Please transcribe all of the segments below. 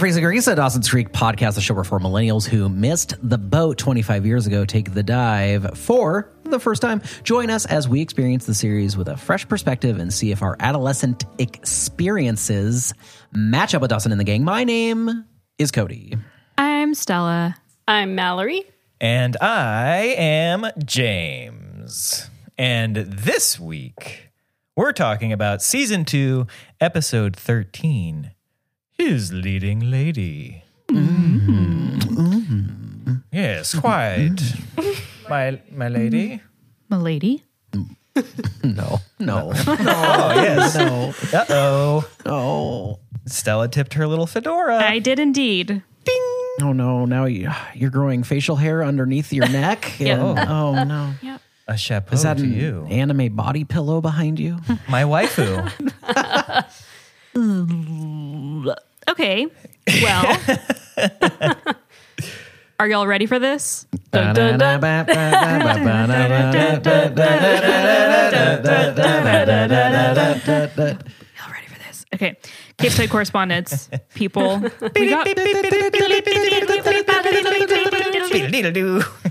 Well, Gunner Freezing Garisa, Dawson's Creek podcast, the show where four millennials who missed the boat 25 years ago take the dive for the first time. Join us as we experience the series with a fresh perspective and see if our adolescent experiences match up with Dawson and the gang. My name is Cody. I'm Stella. I'm Mallory. And I am James. And this week, we're talking about season two, episode 13 His Leading Lady. Yes, quite. my, lady? my lady. Milady. No, no, Oh, yes. no, Uh oh. no. Stella tipped her little fedora. I did indeed. Oh no! Now you, you're growing facial hair underneath your neck. and, oh no! Yep. A chapeau Is that to an you. anime body pillow behind you? My waifu. Okay. Well, are y'all ready for this? Dun, dun, dun. Y'all ready for this? Okay. Capeside correspondence, people. We got-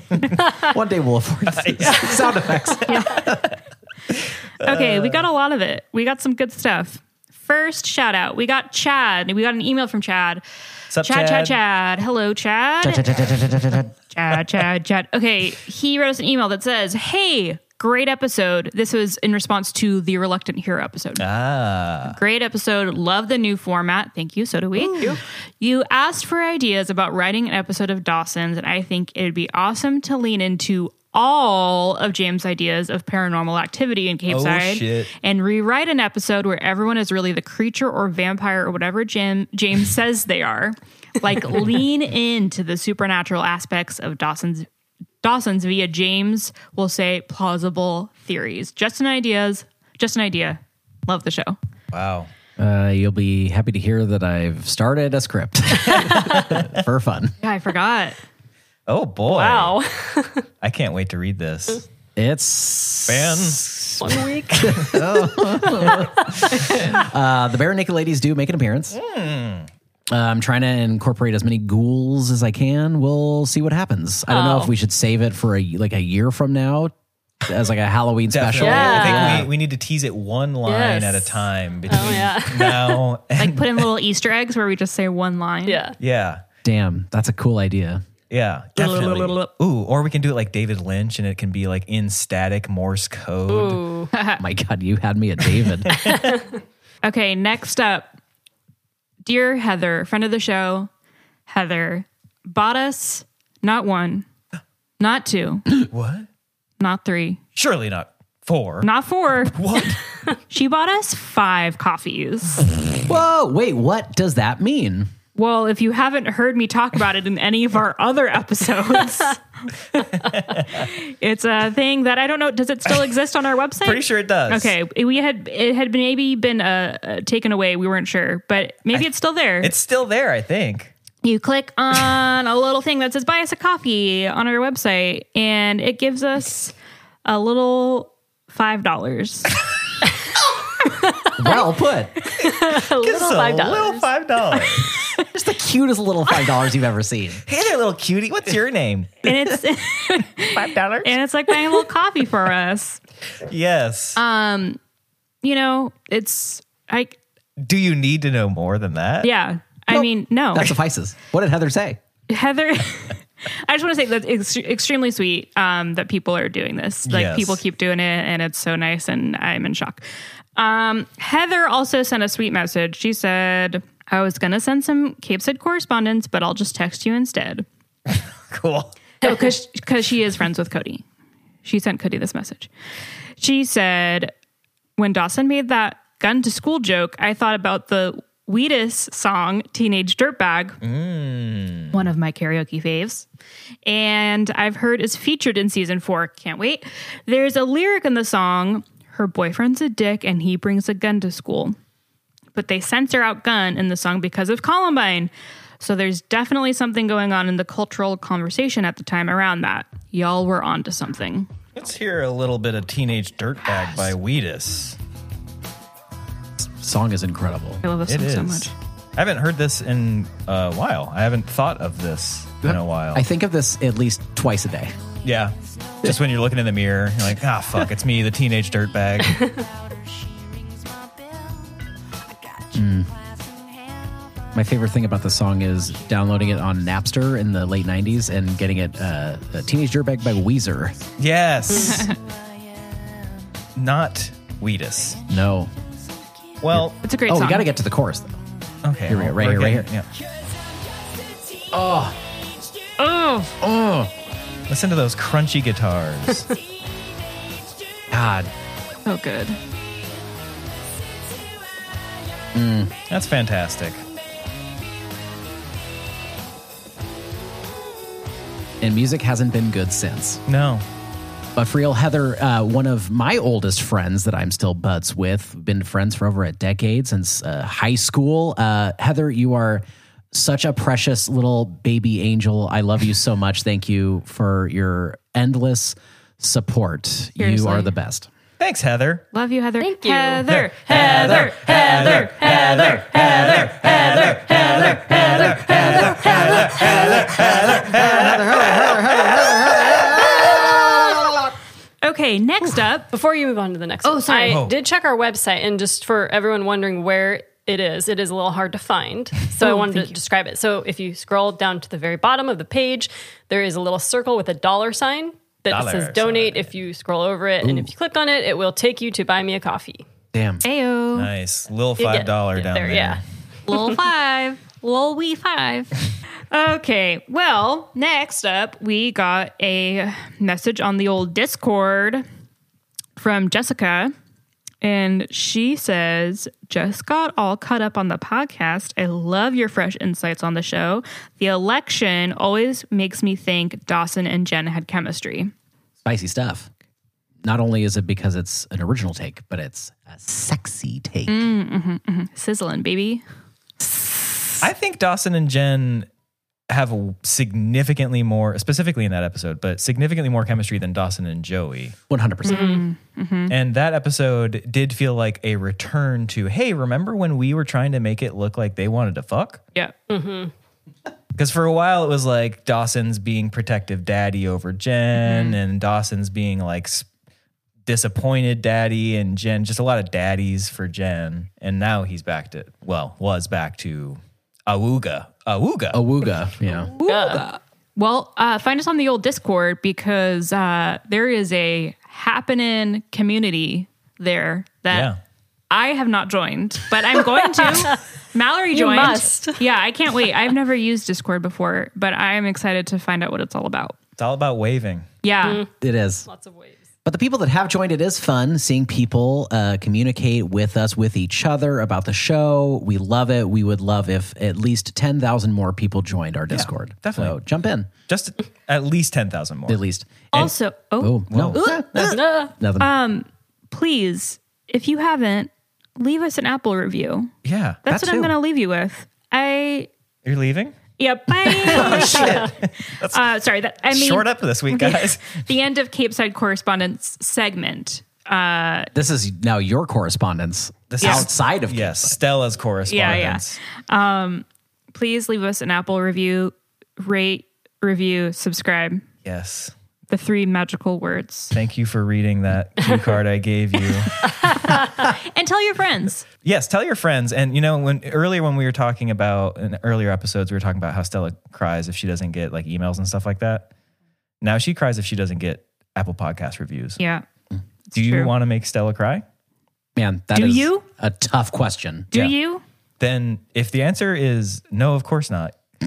One day we'll afford sound effects. Okay, we got a lot of it. We got some good stuff. First shout out. We got Chad. We got an email from Chad. Sup, Chad, Chad, Chad? Chad. Hello, Chad. Chad, Chad, Chad. Okay, he wrote us an email that says, Hey, great episode. This was in response to the Reluctant Hero episode. Ah. Great episode. Love the new format. Thank you. So do we. You asked for ideas about writing an episode of Dawson's, and I think it'd be awesome to lean into all of James' ideas of paranormal activity in Cape Oh, Side shit. and rewrite an episode where everyone is really the creature or vampire or whatever Jim, James says they are. Like lean into the supernatural aspects of Dawson's Dawson's via James will say plausible theories. Just an ideas, just an idea. Love the show. Wow. Uh, you'll be happy to hear that I've started a script for fun. Yeah, I forgot. Oh, boy. Wow. I can't wait to read this. It's Fans. One week. uh, the Barenaked Ladies do make an appearance. Uh, I'm trying to incorporate as many ghouls as I can. We'll see what happens. I don't know Oh. if we should save it for a like a year from now as like a Halloween special. Definitely. I Yeah. think we, we need to tease it one line Yes. at a time between yeah. now and Like put in little Easter eggs where we just say one line. Yeah. yeah. Damn, that's a cool idea. Yeah, definitely. Ooh, or we can do it like David Lynch and it can be like in static Morse code. Ooh. My God, you had me at David. Okay, next up. Dear Heather, friend of the show, Heather, bought us not one, not two, What? not three, Surely not four. not four. What? She bought us five coffees. Whoa, wait, what does that mean? Well, if you haven't heard me talk about it in any of our other episodes, it's a thing that I don't know. Does it still exist on our website? Pretty sure it does. Okay, we had it had maybe been uh, uh, taken away. We weren't sure, but maybe it's still there. It's still there, I think. you click on a little thing that says "Buy us a coffee" on our website, and it gives us a little five dollars. Well put. Little a five little dollars. five dollars. It's the cutest little five dollars you've ever seen. hey there, little cutie. What's your name? and it's Five dollars. and it's like buying a little coffee for us. Yes. Um, You know, it's I do you need to know more than that? yeah. I mean, no. That suffices. What did Heather say? Heather, I just want to say that it's extremely sweet um, that people are doing this. Like Yes. people keep doing it, and it's so nice, and I'm in shock. Um, Heather also sent a sweet message. She said, "I was gonna send some Capeside correspondence, but I'll just text you instead." Cool. because because she is friends with Cody. She sent Cody this message. She said, "When Dawson made that gun to school joke, I thought about the Wheatus song "Teenage Dirtbag," one of my karaoke faves, and I've heard is featured in season four. Can't wait. There's a lyric in the song." Her boyfriend's a dick and he brings a gun to school. But they censor out gun in the song because of Columbine. So there's definitely something going on in the cultural conversation at the time around that. Y'all were onto something. Let's hear a little bit of Teenage Dirtbag by Wheatus. song is incredible. I love this It song is. so much. I haven't heard this in a while. I haven't thought of this in a while. I think of this at least twice a day. Yeah. Just when you're looking in the mirror, you're like, ah, fuck, it's me, the teenage dirtbag. My favorite thing about the song is downloading it on Napster in the late '90s and getting it uh, a "Teenage Dirtbag" by Weezer. yes. Not Wheatus. No, Well, It's a great oh, song. we got to get to the chorus though. okay. Here we go, right we're here, right getting- here. Yeah. Oh. Oh, Oh Listen to those crunchy guitars. God, so good. That's fantastic. and music hasn't been good since. No. But for real, Heather, uh, one of my oldest friends that I'm still buds with, been friends for over a decade since uh, high school. Uh, Heather, you are such a precious little baby angel. I love you so much. Thank you for your endless support. You are the best. Thanks, Heather. Love you, Heather. Thank you. Heather, Heather, Heather, Heather, Heather, Heather, Heather, Heather, Heather. Heather, Heather, Heather, Heather. Okay, next up. Before you move on to the next Oh, one, sorry. I Oh. did check our website, and just for everyone wondering where it is, it is a little hard to find. So I oh, wanted to describe it. So if you scroll down to the very bottom of the page, there is a little circle with a dollar sign that Dollar says donate. sign. If you scroll over it, and if you click on it, it will take you to buy me a coffee. Damn. Ayo. Nice. Little $5 get- down get there. Yeah. Lil five. Lil wee five. Okay, well, next up, we got a message on the old Discord from Jessica. And she says, just got all cut up on the podcast. I love your fresh insights on the show. The election always makes me think Dawson and Jen had chemistry. Spicy stuff. Not only is it because it's an original take, but it's a sexy take. Mm, mm-hmm, mm-hmm. Sizzling, baby. I think Dawson and Jen have significantly more, specifically in that episode, but significantly more chemistry than Dawson and Joey. 100%. percent mm-hmm. Mm-hmm. And that episode did feel like a return to, hey, remember when we were trying to make it look like they wanted to fuck? Yeah. Mm-hmm. Because for a while it was like Dawson's being protective daddy over Jen, and Dawson's being like s- disappointed daddy, and Jen just a lot of daddies for Jen. And now he's back to well, was back to Awuga, Awuga. Awooga, yeah. Yeah. Well, uh, find us on the old Discord because uh, there is a happening community there that Yeah. I have not joined, but I'm going to. Mallory joined. must. Yeah, I can't wait. I've never used Discord before, but I am excited to find out what it's all about. It's all about waving. Yeah. It is. Lots of waves. But the people that have joined, it is fun seeing people uh, communicate with us, with each other about the show. We love it. We would love if at least 10,000 more people joined our Discord. definitely. So jump in, Just at least 10,000 more. at least. Also, oh, Oh, no. Uh, Nothing. please, if you haven't, leave us an Apple review. Yeah. That's That what I'm going to leave you with. I You're leaving? Yeah, bye. uh, sorry, that I mean Short up this week, guys. the end of Capeside correspondence segment. this is now your correspondence This is- outside of yes, Capeside. Stella's correspondence. Please leave us an Apple review, rate, review, subscribe. Yes. The three magical words. Thank you for reading that cue card I gave you. And tell your friends. Yes, tell your friends. And you know, when earlier when we were talking about in earlier episodes, we were talking about how Stella cries if she doesn't get like emails and stuff like that. Now she cries if she doesn't get Apple Podcast reviews. Yeah. Mm. Do you true. want to make Stella cry? Man, that is Do you? a tough question. Do Yeah. you? Then if the answer is no, of course not.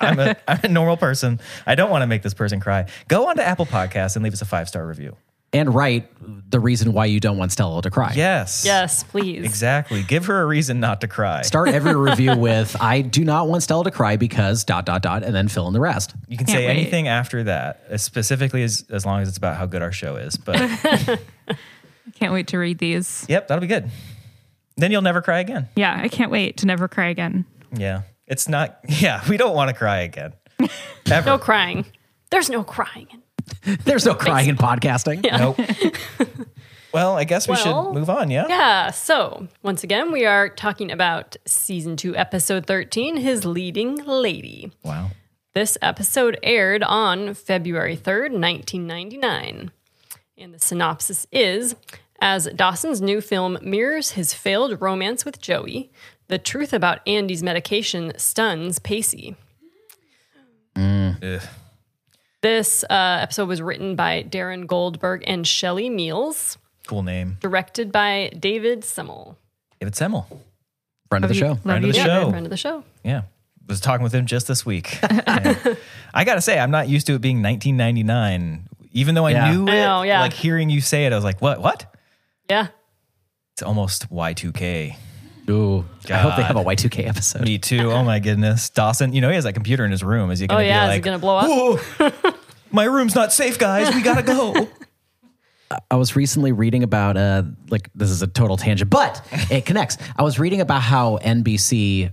I'm a I'm a normal person. I don't want to make this person cry. Go on to Apple Podcasts and leave us a five star review. And write the reason why you don't want Stella to cry. Yes. yes, please. Exactly. Give her a reason not to cry. Start every review with I do not want Stella to cry because dot dot dot and then fill in the rest. You can Can't say wait. anything after that, specifically as, as long as it's about how good our show is. But Can't wait to read these. yep, that'll be good. Then you'll never cry again. Yeah, I can't wait to never cry again. Yeah. It's not, yeah, we don't want to cry again. Ever. No crying. There's no crying. There's no crying in podcasting. Nope. Well, I guess we Well, should move on. Yeah. Yeah. So, once again, we are talking about season two, episode 13 His Leading Lady. Wow. This episode aired on February 3rd, 1999. And the synopsis is As Dawson's new film mirrors his failed romance with Joey, the truth about Andie's medication stuns Pacey. Ugh. This uh, episode was written by Darin Goldberg and Shelly Meals, Cool name. directed by David Semel. David Semel. Friend of the show. Friend of the show. Friend of the show. Yeah. Was talking with him just this week. I got to say, I'm not used to it being 1999. Even though I Yeah. knew I it, know, yeah. like hearing you say it, I was like, what? What? Yeah. It's almost Y2K. Ooh, I hope they have a God. Y2K episode. Me too. Oh my goodness. Dawson, you know, he has that computer in his room. Is he Oh, going to oh, yeah. be Is like, it going to blow up? "Whoa, my room's not safe, guys. We got to go. I was recently reading about uh like this is a total tangent, but it connects. I was reading about how NBC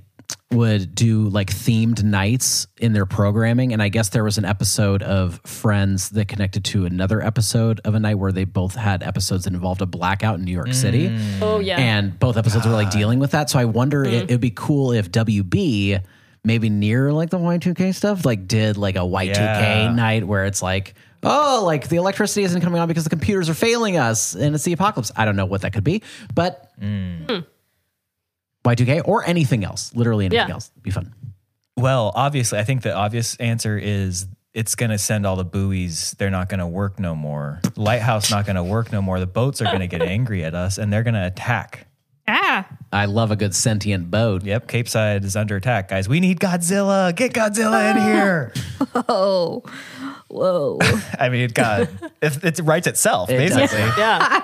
would do like themed nights in their programming and I guess there was an episode of Friends that connected to another episode of a night where they both had episodes that involved a blackout in New York City. Mm. Oh, yeah. And both episodes were like dealing with that. So I wonder mm-hmm. it, it'd be cool if WB maybe near like the Y2K stuff like did like a Y2K Yeah. night where it's like oh like the electricity isn't coming on because the computers are failing us and it's the apocalypse. I don't know what that could be, but mm. hmm. Y2K or anything else, literally anything Yeah. else. It'd be fun. well, obviously, I think the obvious answer is it's going to send all the buoys. They're not going to work no more. Lighthouse not going to work no more. The boats are going to get angry at us and they're going to attack. Ah, I love a good sentient boat. Yep, Capeside is under attack, guys. We need Godzilla. Get Godzilla in here. oh, whoa. I mean, God, if it writes itself, It does. basically. yeah.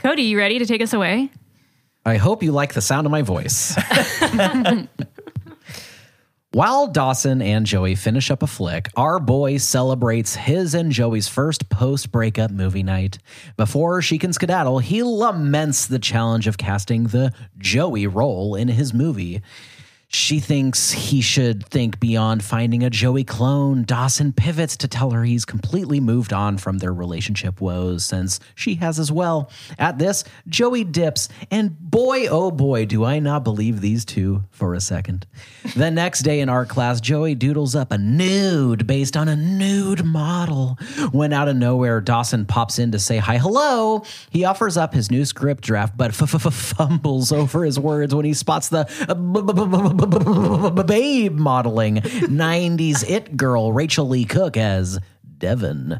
Cody, you ready to take us away? I hope you like the sound of my voice. While Dawson and Joey finish up a flick, our boy celebrates his and Joey's first post breakup movie night. Before she can skedaddle, he laments the challenge of casting the Joey role in his movie. She thinks he should think beyond finding a Joey clone. Dawson pivots to tell her he's completely moved on from their relationship woes since she has as well. At this, Joey dips, and boy, oh boy, do I not believe these two for a second. The next day in art class, Joey doodles up a nude based on a nude model. When out of nowhere, Dawson pops in to say hi, hello. He offers up his new script draft, but f- f- fumbles over his words when he spots the uh, b- b- b- babe modeling 90s it girl Rachael Leigh Cook as Devon.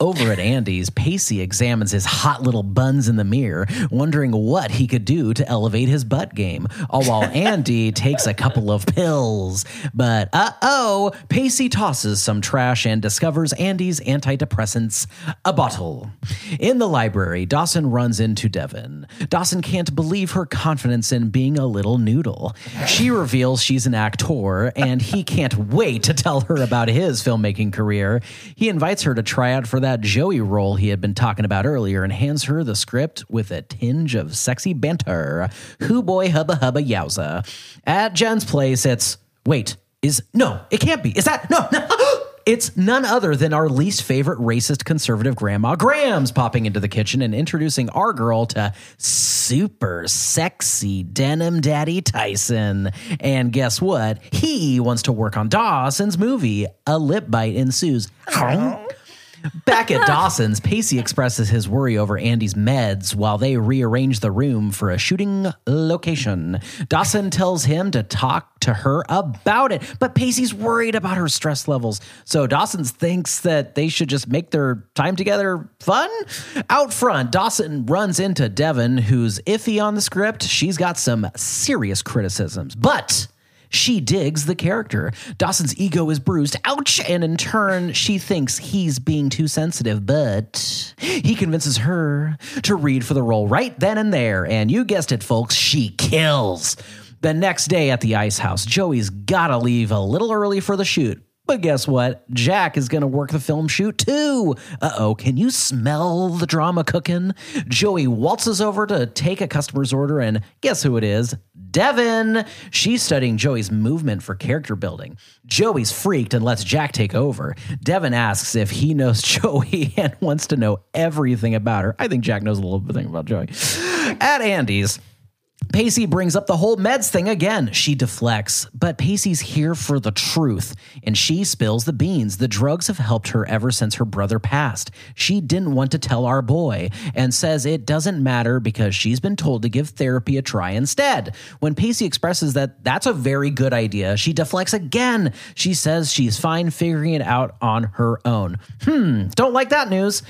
Over at Andie's, Pacey examines his hot little buns in the mirror, wondering what he could do to elevate his butt game, all while Andie takes a couple of pills. But uh oh, Pacey tosses some trash and discovers Andie's antidepressants, a bottle. In the library, Dawson runs into Devon. Dawson can't believe her confidence in being a little noodle. She reveals she's an actor, and he can't wait to tell her about his filmmaking career. He invites her to try out for that Joey role he had been talking about earlier and hands her the script with a tinge of sexy banter. Who boy hubba hubba yowza. At Jen's place, it's wait, is no, it can't be. Is that no, no It's none other than our least favorite racist conservative grandma Grams popping into the kitchen and introducing our girl to super sexy denim daddy Tyson. And guess what? He wants to work on Dawson's movie. A lip bite ensues. Back at Dawson's, Pacey expresses his worry over Andie's meds while they rearrange the room for a shooting location. Dawson tells him to talk to her about it, but Pacey's worried about her stress levels. So Dawson thinks that they should just make their time together fun. Out front, Dawson runs into Devon, who's iffy on the script. She's got some serious criticisms, but she digs the character. Dawson's ego is bruised. Ouch! And in turn, she thinks he's being too sensitive, but he convinces her to read for the role right then and there. And you guessed it, folks, she kills. The next day at the ice house, Joey's gotta leave a little early for the shoot. But guess what? Jack is going to work the film shoot too. Uh oh, can you smell the drama cooking? Joey waltzes over to take a customer's order, and guess who it is? Devon. She's studying Joey's movement for character building. Joey's freaked and lets Jack take over. Devon asks if he knows Joey and wants to know everything about her. I think Jack knows a little bit about Joey. At Andie's, Pacey brings up the whole meds thing again. She deflects, but Pacey's here for the truth, and she spills the beans. The drugs have helped her ever since her brother passed. She didn't want to tell our boy and says it doesn't matter because she's been told to give therapy a try instead. When Pacey expresses that that's a very good idea, she deflects again. She says she's fine figuring it out on her own. Hmm, don't like that news.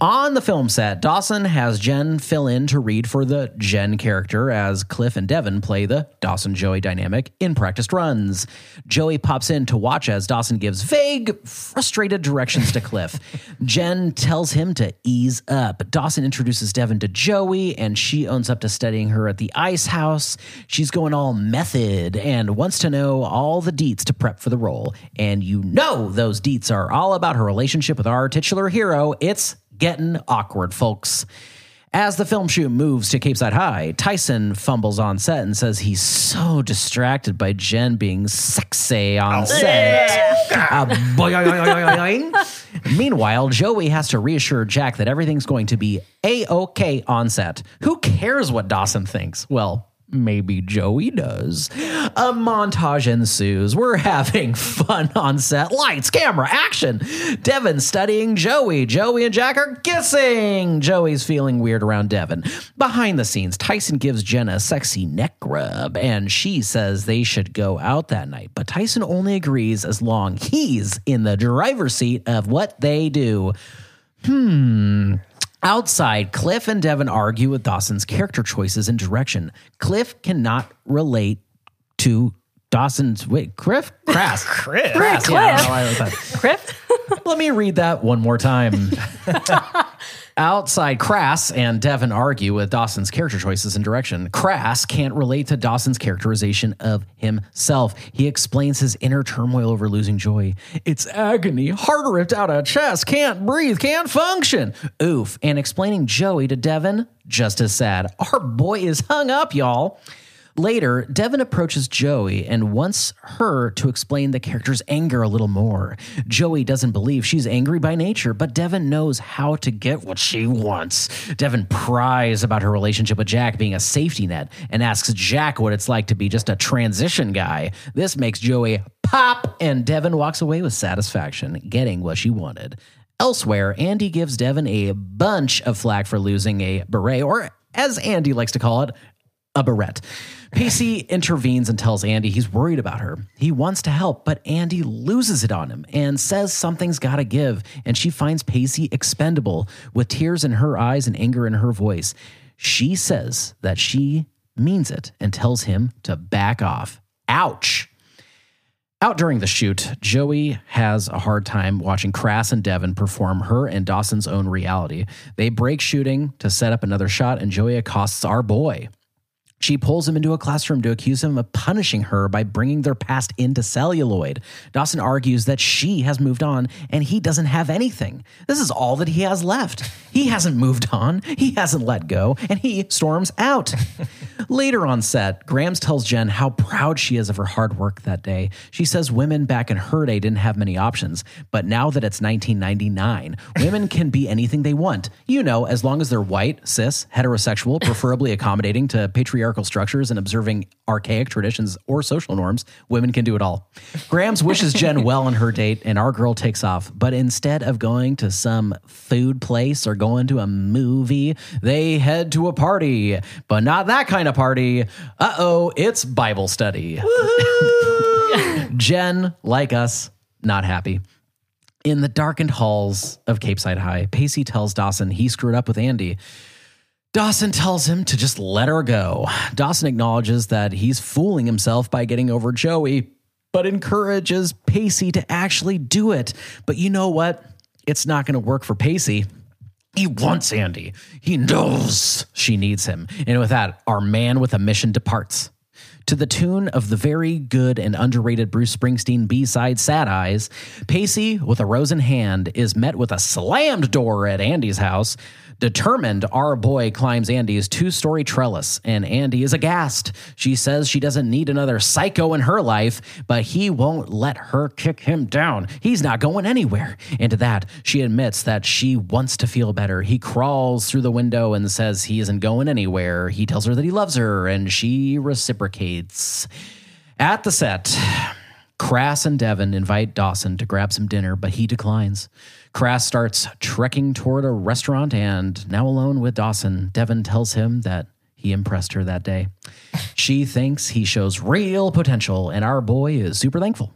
On the film set, Dawson has Jen fill in to read for the Jen character as Cliff and Devon play the Dawson Joey dynamic in practiced runs. Joey pops in to watch as Dawson gives vague, frustrated directions to Cliff. Jen tells him to ease up. Dawson introduces Devon to Joey, and she owns up to studying her at the ice house. She's going all method and wants to know all the deets to prep for the role. And you know those deets are all about her relationship with our titular hero. It's getting awkward, folks. As the film shoot moves to Capeside High, Tyson fumbles on set and says he's so distracted by Jen being sexy on set. Uh. Meanwhile, Joey has to reassure Jack that everything's going to be a okay on set. Who cares what Dawson thinks? Well, Maybe Joey does. A montage ensues. We're having fun on set. Lights, camera, action. Devon studying Joey. Joey and Jack are kissing. Joey's feeling weird around Devon. Behind the scenes, Tyson gives Jenna a sexy neck rub, and she says they should go out that night. But Tyson only agrees as long he's in the driver's seat of what they do. Hmm. Outside, Cliff and Devon argue with Dawson's character choices and direction. Cliff cannot relate to Dawson's wait, Cliff? Crass. Chris. Crass. Yeah, I don't know why I wrote that. Criff? Let me read that one more time. Outside, Crass and Devon argue with Dawson's character choices and direction. Crass can't relate to Dawson's characterization of himself. He explains his inner turmoil over losing joy. It's agony, heart ripped out of chest, can't breathe, can't function. Oof. And explaining Joey to Devon, just as sad. Our boy is hung up, y'all. Later, Devon approaches Joey and wants her to explain the character's anger a little more. Joey doesn't believe she's angry by nature, but Devon knows how to get what she wants. Devon pries about her relationship with Jack being a safety net and asks Jack what it's like to be just a transition guy. This makes Joey pop, and Devon walks away with satisfaction, getting what she wanted. Elsewhere, Andie gives Devin a bunch of flack for losing a beret, or as Andie likes to call it, a barrette. Pacey intervenes and tells Andie he's worried about her. He wants to help, but Andie loses it on him and says something's got to give. And she finds Pacey expendable with tears in her eyes and anger in her voice. She says that she means it and tells him to back off. Ouch. Out during the shoot, Joey has a hard time watching Crass and Devon perform her and Dawson's own reality. They break shooting to set up another shot, and Joey accosts our boy. She pulls him into a classroom to accuse him of punishing her by bringing their past into celluloid. Dawson argues that she has moved on and he doesn't have anything. This is all that he has left. He hasn't moved on, he hasn't let go, and he storms out. Later on set, Grams tells Jen how proud she is of her hard work that day. She says women back in her day didn't have many options, but now that it's 1999, women can be anything they want. You know, as long as they're white, cis, heterosexual, preferably accommodating to patriarchal structures and observing archaic traditions or social norms, women can do it all. Grams wishes Jen well on her date, and our girl takes off. But instead of going to some food place or going to a movie, they head to a party. But not that kind of party. Uh oh, it's Bible study. Jen, like us, not happy. In the darkened halls of Capeside High, Pacey tells Dawson he screwed up with Andie. Dawson tells him to just let her go. Dawson acknowledges that he's fooling himself by getting over Joey, but encourages Pacey to actually do it. But you know what? It's not going to work for Pacey. He wants Andie. He knows she needs him. And with that, our man with a mission departs. To the tune of the very good and underrated Bruce Springsteen B side Sad Eyes, Pacey, with a rose in hand, is met with a slammed door at Andie's house. Determined, our boy climbs Andie's two story trellis, and Andie is aghast. She says she doesn't need another psycho in her life, but he won't let her kick him down. He's not going anywhere. And to that, she admits that she wants to feel better. He crawls through the window and says he isn't going anywhere. He tells her that he loves her, and she reciprocates. At the set, Crass and Devon invite Dawson to grab some dinner, but he declines. Crass starts trekking toward a restaurant, and now alone with Dawson, Devon tells him that he impressed her that day. She thinks he shows real potential, and our boy is super thankful.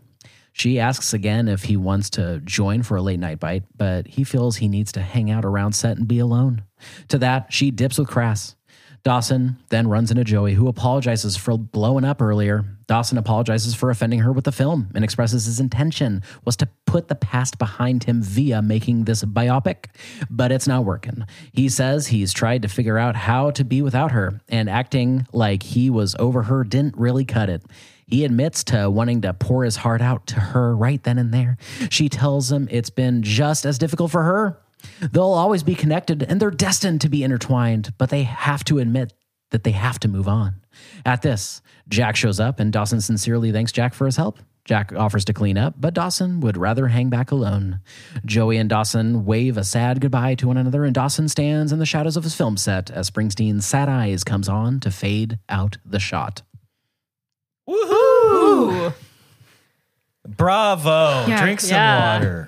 She asks again if he wants to join for a late night bite, but he feels he needs to hang out around set and be alone. To that, she dips with Crass. Dawson then runs into Joey, who apologizes for blowing up earlier. Dawson apologizes for offending her with the film and expresses his intention was to put the past behind him via making this biopic, but it's not working. He says he's tried to figure out how to be without her, and acting like he was over her didn't really cut it. He admits to wanting to pour his heart out to her right then and there. She tells him it's been just as difficult for her They'll always be connected and they're destined to be intertwined, but they have to admit that they have to move on. At this, Jack shows up and Dawson sincerely thanks Jack for his help. Jack offers to clean up, but Dawson would rather hang back alone. Joey and Dawson wave a sad goodbye to one another, and Dawson stands in the shadows of his film set as Springsteen's Sad Eyes comes on to fade out the shot. Woohoo! Bravo! Yeah. Drink some Yeah. water.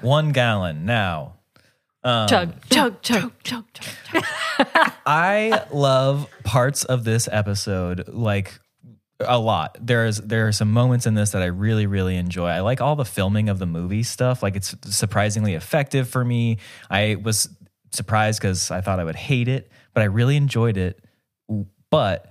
One gallon now. chug, chug, chug, chug, chug. I love parts of this episode like a lot. There's there are some moments in this that I really really enjoy. I like all the filming of the movie stuff. Like it's surprisingly effective for me. I was surprised cuz I thought I would hate it, but I really enjoyed it. But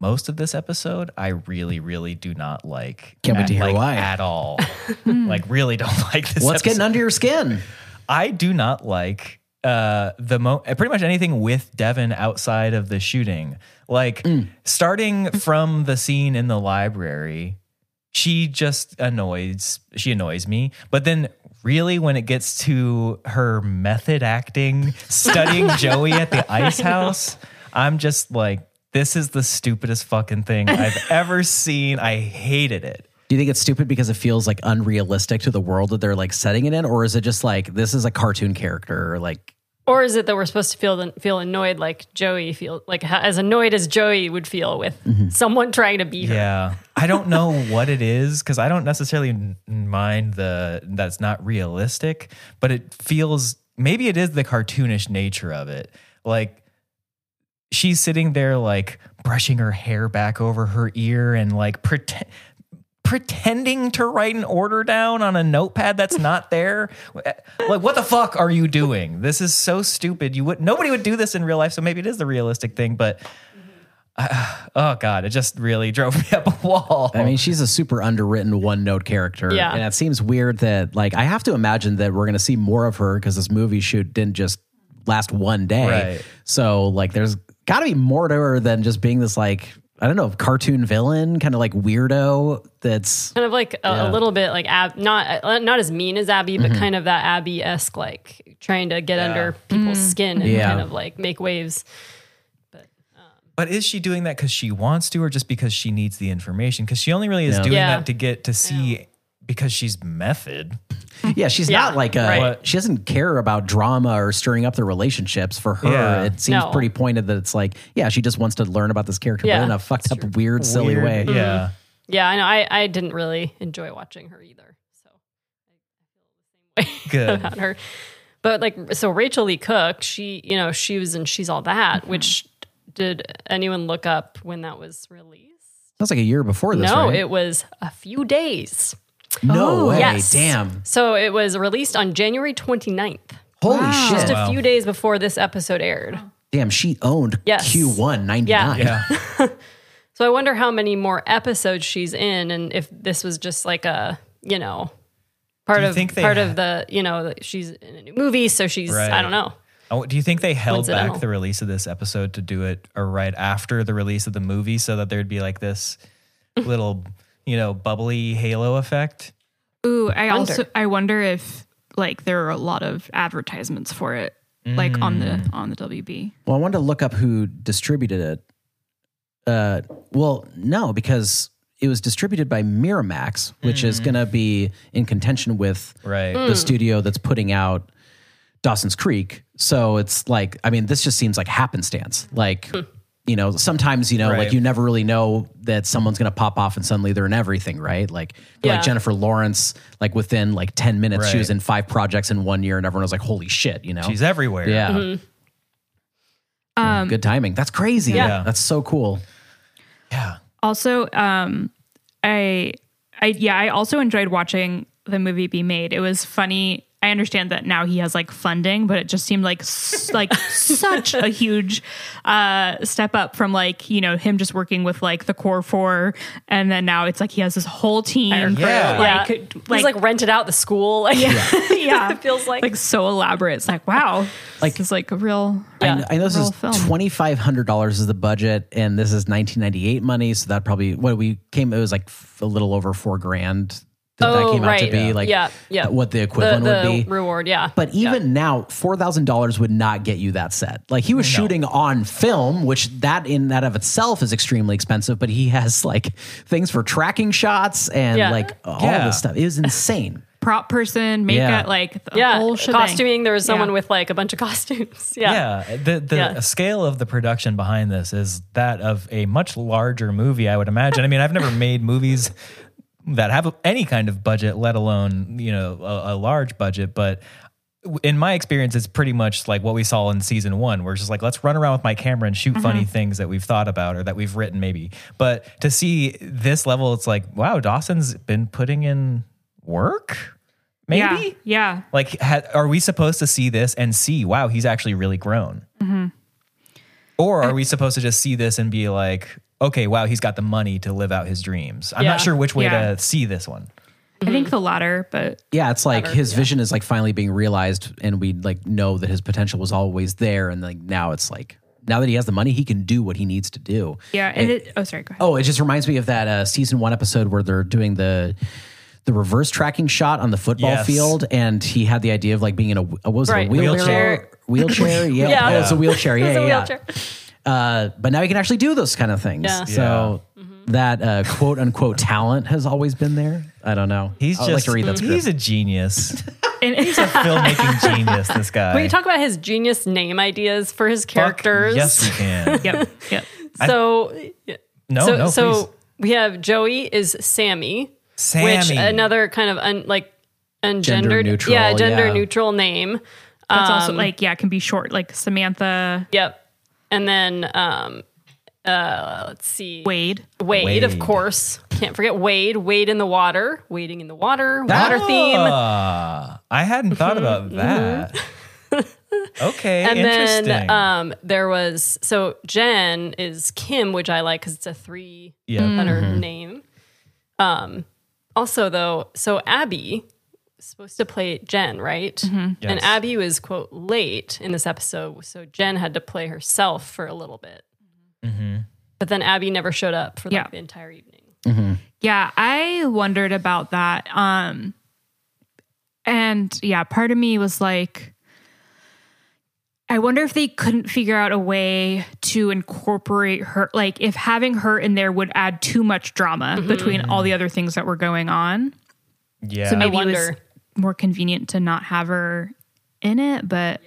most of this episode, I really, really do not like. Can't wait to hear like, why. at all. like, really don't like this. What's getting under your skin? I do not like uh the mo pretty much anything with Devon outside of the shooting. Like starting from the scene in the library, she just annoys she annoys me. But then really when it gets to her method acting, studying Joey at the ice house, I'm just like this is the stupidest fucking thing I've ever seen. I hated it. Do you think it's stupid because it feels like unrealistic to the world that they're like setting it in, or is it just like this is a cartoon character? Or like, Or is it that we're supposed to feel feel annoyed like Joey feel like as annoyed as Joey would feel with mm-hmm. someone trying to beat her? Yeah. I don't know what it is because I don't necessarily n- mind the that's not realistic, but it feels maybe it is the cartoonish nature of it. Like she's sitting there like brushing her hair back over her ear and like pretend pretending to write an order down on a notepad that's not there. Like what the fuck are you doing? This is so stupid. You would nobody would do this in real life, so maybe it is the realistic thing, but oh god, it just really drove me up a wall. I mean, she's a super underwritten one note character. Yeah. And it seems weird that, like, I have to imagine that we're going to see more of her because this movie shoot didn't just last one day. Right. So, like, there's got to be more to her than just being this, like, I don't know, cartoon villain, kind of like weirdo that's. Kind of like a, Yeah. a little bit like Ab, not uh, not as mean as Abby, but mm-hmm. kind of that Abby esque like trying to get under mm-hmm. people's skin and Yeah. kind of like make waves. but um, but is she doing that because she wants to, or just because she needs the information? Because she only really is Yeah. doing Yeah. that to get to see because she's method. Yeah, she's Yeah, not like a. right. She doesn't care about drama or stirring up the relationships. For her, Yeah. it seems No. pretty pointed that it's like, yeah, she just wants to learn about this character, Yeah, but in a fucked up, weird, silly Weird- way. Yeah. Mm-hmm. Yeah, I know. I, I didn't really enjoy watching her either. So I feel the same way Good. about her. But like, so Rachael Leigh Cook, she, you know, she was in She's All That, mm-hmm. which did anyone look up when that was released? That's like a year before this, no, right? it was a few days. No oh, way. Yes. Damn. So it was released on January 29th, Holy shit. just a few days before this episode aired. Damn, she owned Yes. Q1 99. Yeah. Yeah. So I wonder how many more episodes she's in, and if this was just like a, you know, part you of think part ha- of the, you know, she's in a new movie, so she's I don't know. Oh, do you think they held Coincidental. back the release of this episode to do it or right after the release of the movie so that there'd be like this little, you know, bubbly halo effect? Ooh, I Wonder. also I wonder if like there are a lot of advertisements for it, like on the Mm. on the WB. Well, I wanted to look up who distributed it. Uh, well, no, because it was distributed by Miramax, which is going to be in contention with Right. the studio that's putting out Dawson's Creek. So it's like, I mean, this just seems like happenstance. Like, you know, sometimes, you know, Right. like you never really know that someone's going to pop off and suddenly they're in everything, right? Like, Yeah. like Jennifer Lawrence, like within like 10 minutes, she was in five projects in one year and everyone was like, holy shit, you know? She's everywhere. yeah. Um, Good timing. That's crazy. Yeah. That's so cool. Yeah. Also, um, I, I, yeah, I also enjoyed watching the movie be made. It was funny. I understand that now he has like funding, but it just seemed like s- like such a huge uh, step up from like you know him just working with like the core four, and then now it's like he has this whole team. Yeah. like, yeah. He's like rented out the school. Like, yeah, it feels like, like so elaborate. It's like wow, like this is like a real. Yeah. I, I know this Real is film. twenty five hundred dollars is the budget, and this is nineteen ninety eight money. So that probably what we came. It was like f- a little over four grand. That, that Oh, came out to be Yeah. like Yeah, yeah. what the the, equivalent the would be. reward. Yeah. But even now, four thousand dollars would not get you that set. Like he was shooting on film, which that in that of itself is extremely expensive. But he has like things for tracking shots and Yeah. like all Yeah. this stuff. It was insane. prop person, makeup, Yeah. like the yeah. whole shebang. Costuming. There was someone Yeah. with like a bunch of costumes. Yeah. Yeah, the the Yeah. scale of the production behind this is that of a much larger movie, I would imagine. I mean, I've never made movies that have any kind of budget, let alone you know a, a large budget, but. In my experience, it's pretty much like what we saw in season one, where it's just like, let's run around with my camera and shoot funny mm-hmm. things that we've thought about or that we've written, maybe. But to see this level, it's like, wow, Dawson's been putting in work, maybe. Yeah, yeah. Like, ha- are we supposed to see this and see, wow, he's actually really grown? Mm-hmm. Or are we supposed to just see this and be like, okay, wow, he's got the money to live out his dreams? I'm Yeah. not sure which way Yeah. to see this one. I think the latter, but Yeah, it's like his vision is like finally being realized, and we like know that his potential was always there, and like now it's like now that he has the money, he can do what he needs to do. yeah. And it, oh, sorry. Go ahead. Oh, it just reminds me of that uh, season one episode where they're doing the the reverse tracking shot on the football Yes. field, and he had the idea of like being in a what was it, Right. a wheelchair? Wheelchair. Wheelchair, yeah, Yeah. Oh, it's a wheelchair, yeah, It's a yeah, wheelchair. Yeah. Uh, but now you can actually do those kind of things. Yeah. So that uh, quote unquote talent has always been there. I don't know. He's I'd just, like to read that script. he's a genius. And, Filmmaking genius, this guy. When you talk about his genius name ideas for his Fuck, characters. Yes, we can. yep, yep. So, No, so, no, so please. we have Joey is Sammy, Sammy. which another kind of un, like ungendered, neutral, yeah, gender yeah. neutral name. That's Um, also like yeah, it can be short, like Samantha Yep. And then um uh let's see. Wade. Wade, of course. Can't forget Wade. Wade in the water. Wading in the water. Water theme. Ah, I hadn't thought about that. okay, And interesting. then um there was so Jen is Kim, which I like because it's a three yeah. letter Mm-hmm. name. Um also though, so Abby was supposed to play Jen, right? Mm-hmm. Yes. And Abby was quote late in this episode, so Jen had to play herself for a little bit. But then Abby never showed up for like Yeah. the entire evening. Yeah, I wondered about that. Um and yeah, part of me was like I wonder if they couldn't figure out a way to incorporate her like if having her in there would add too much drama between all the other things that were going on. yeah. So maybe it was wonder. More convenient to not have her in it, but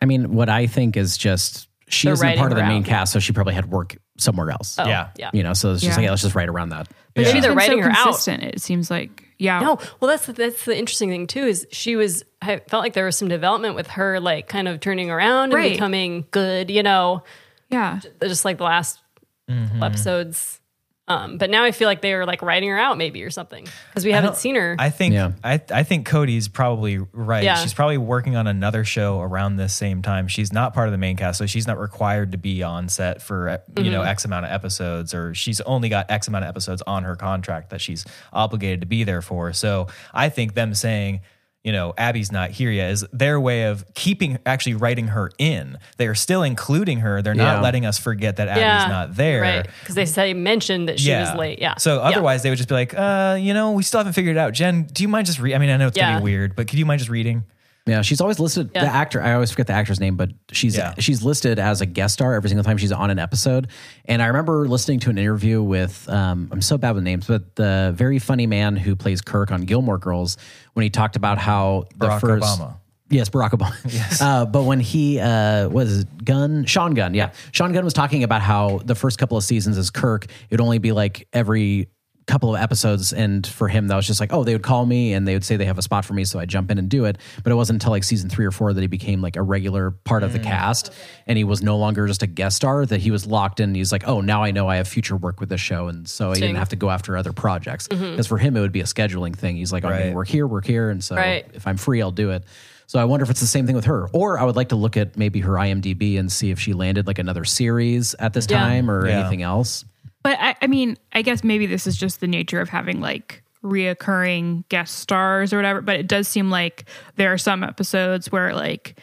I mean, what I think is just she They're wasn't writing part of the her main out. cast, so she probably had work somewhere else. Oh, Yeah. Yeah. You know, so it's just Yeah. like, yeah, let's just write around that. but Yeah. she's Maybe they're been writing so her out. consistent. It seems like yeah. No, well, that's that's the interesting thing too. Is she was I felt like there was some development with her, like kind of turning around and Right. becoming good. You know, Yeah. just like the last couple episodes. Um, but now I feel like they were like writing her out, maybe or something, because we haven't seen her. I think Yeah. I I think Cody's probably right. Yeah. She's probably working on another show around this same time. She's not part of the main cast, so she's not required to be on set for uh, you Mm-hmm. know X amount of episodes, or she's only got X amount of episodes on her contract that she's obligated to be there for. So I think them saying, you know, Abby's not here yet is their way of keeping actually writing her in. They are still including her. They're Yeah. not letting us forget that Abby's not there. Right. Because they say mentioned that she was late. Yeah. So Yeah. otherwise, they would just be like, uh, you know, we still haven't figured it out. Jen, do you mind just read? I mean, I know it's gonna be weird, but could you mind just reading? Yeah, she's always listed the actor. I always forget the actor's name, but she's Yeah. she's listed as a guest star every single time she's on an episode. And I remember listening to an interview with um, I'm so bad with names, but the very funny man who plays Kirk on Gilmore Girls when he talked about how the Barack first Obama. Yes, Barack Obama. Yes. Uh, but when he uh, was Gunn, Sean Gunn, yeah, Sean Gunn was talking about how the first couple of seasons as Kirk, it'd only be like every couple of episodes, and for him that was just like, oh, they would call me and they would say they have a spot for me, so I jump in and do it. But it wasn't until like season three or four that he became like a regular part of the mm. cast, and he was no longer just a guest star. That he was locked in. He's like, oh, now I know I have future work with this show, and so he didn't have to go after other projects mm-hmm. because for him it would be a scheduling thing. He's like, I'm going Right. to work here, work here, and so Right. if I'm free, I'll do it. So I wonder if it's the same thing with her. Or I would like to look at maybe her IMDb and see if she landed like another series at this Yeah. time or Yeah. anything else. But I, I mean, I guess maybe this is just the nature of having like reoccurring guest stars or whatever. But it does seem like there are some episodes where like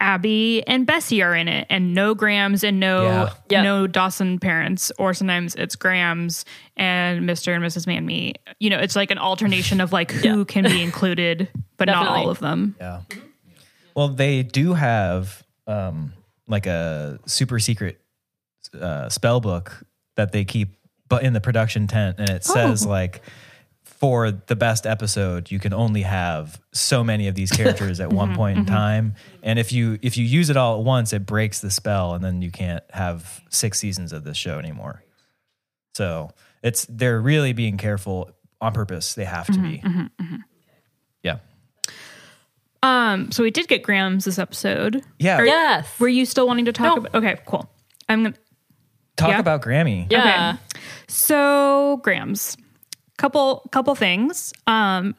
Abby and Bessie are in it, and no Grams and no Yeah. Yeah. no Dawson parents, or sometimes it's Grams and Mr. and Mrs. Manme. You know, it's like an alternation of like who Yeah. can be included, but not all of them. Yeah. Well, they do have um, like a super secret uh, spell book that they keep, but in the production tent, and it oh. says Oh. like for the best episode, you can only have so many of these characters at one mm-hmm, point in mm-hmm. time, and if you if you use it all at once, it breaks the spell, and then you can't have six seasons of this show anymore. So it's they're really being careful on purpose. They have to mm-hmm, be. Yeah. Um, so we did get Grams this episode. Yeah. Are- Yes. Were you still wanting to talk No. about? Okay, cool. I'm gonna. Talk Yeah. about Grammy. Yeah. So grams, couple couple things. Um,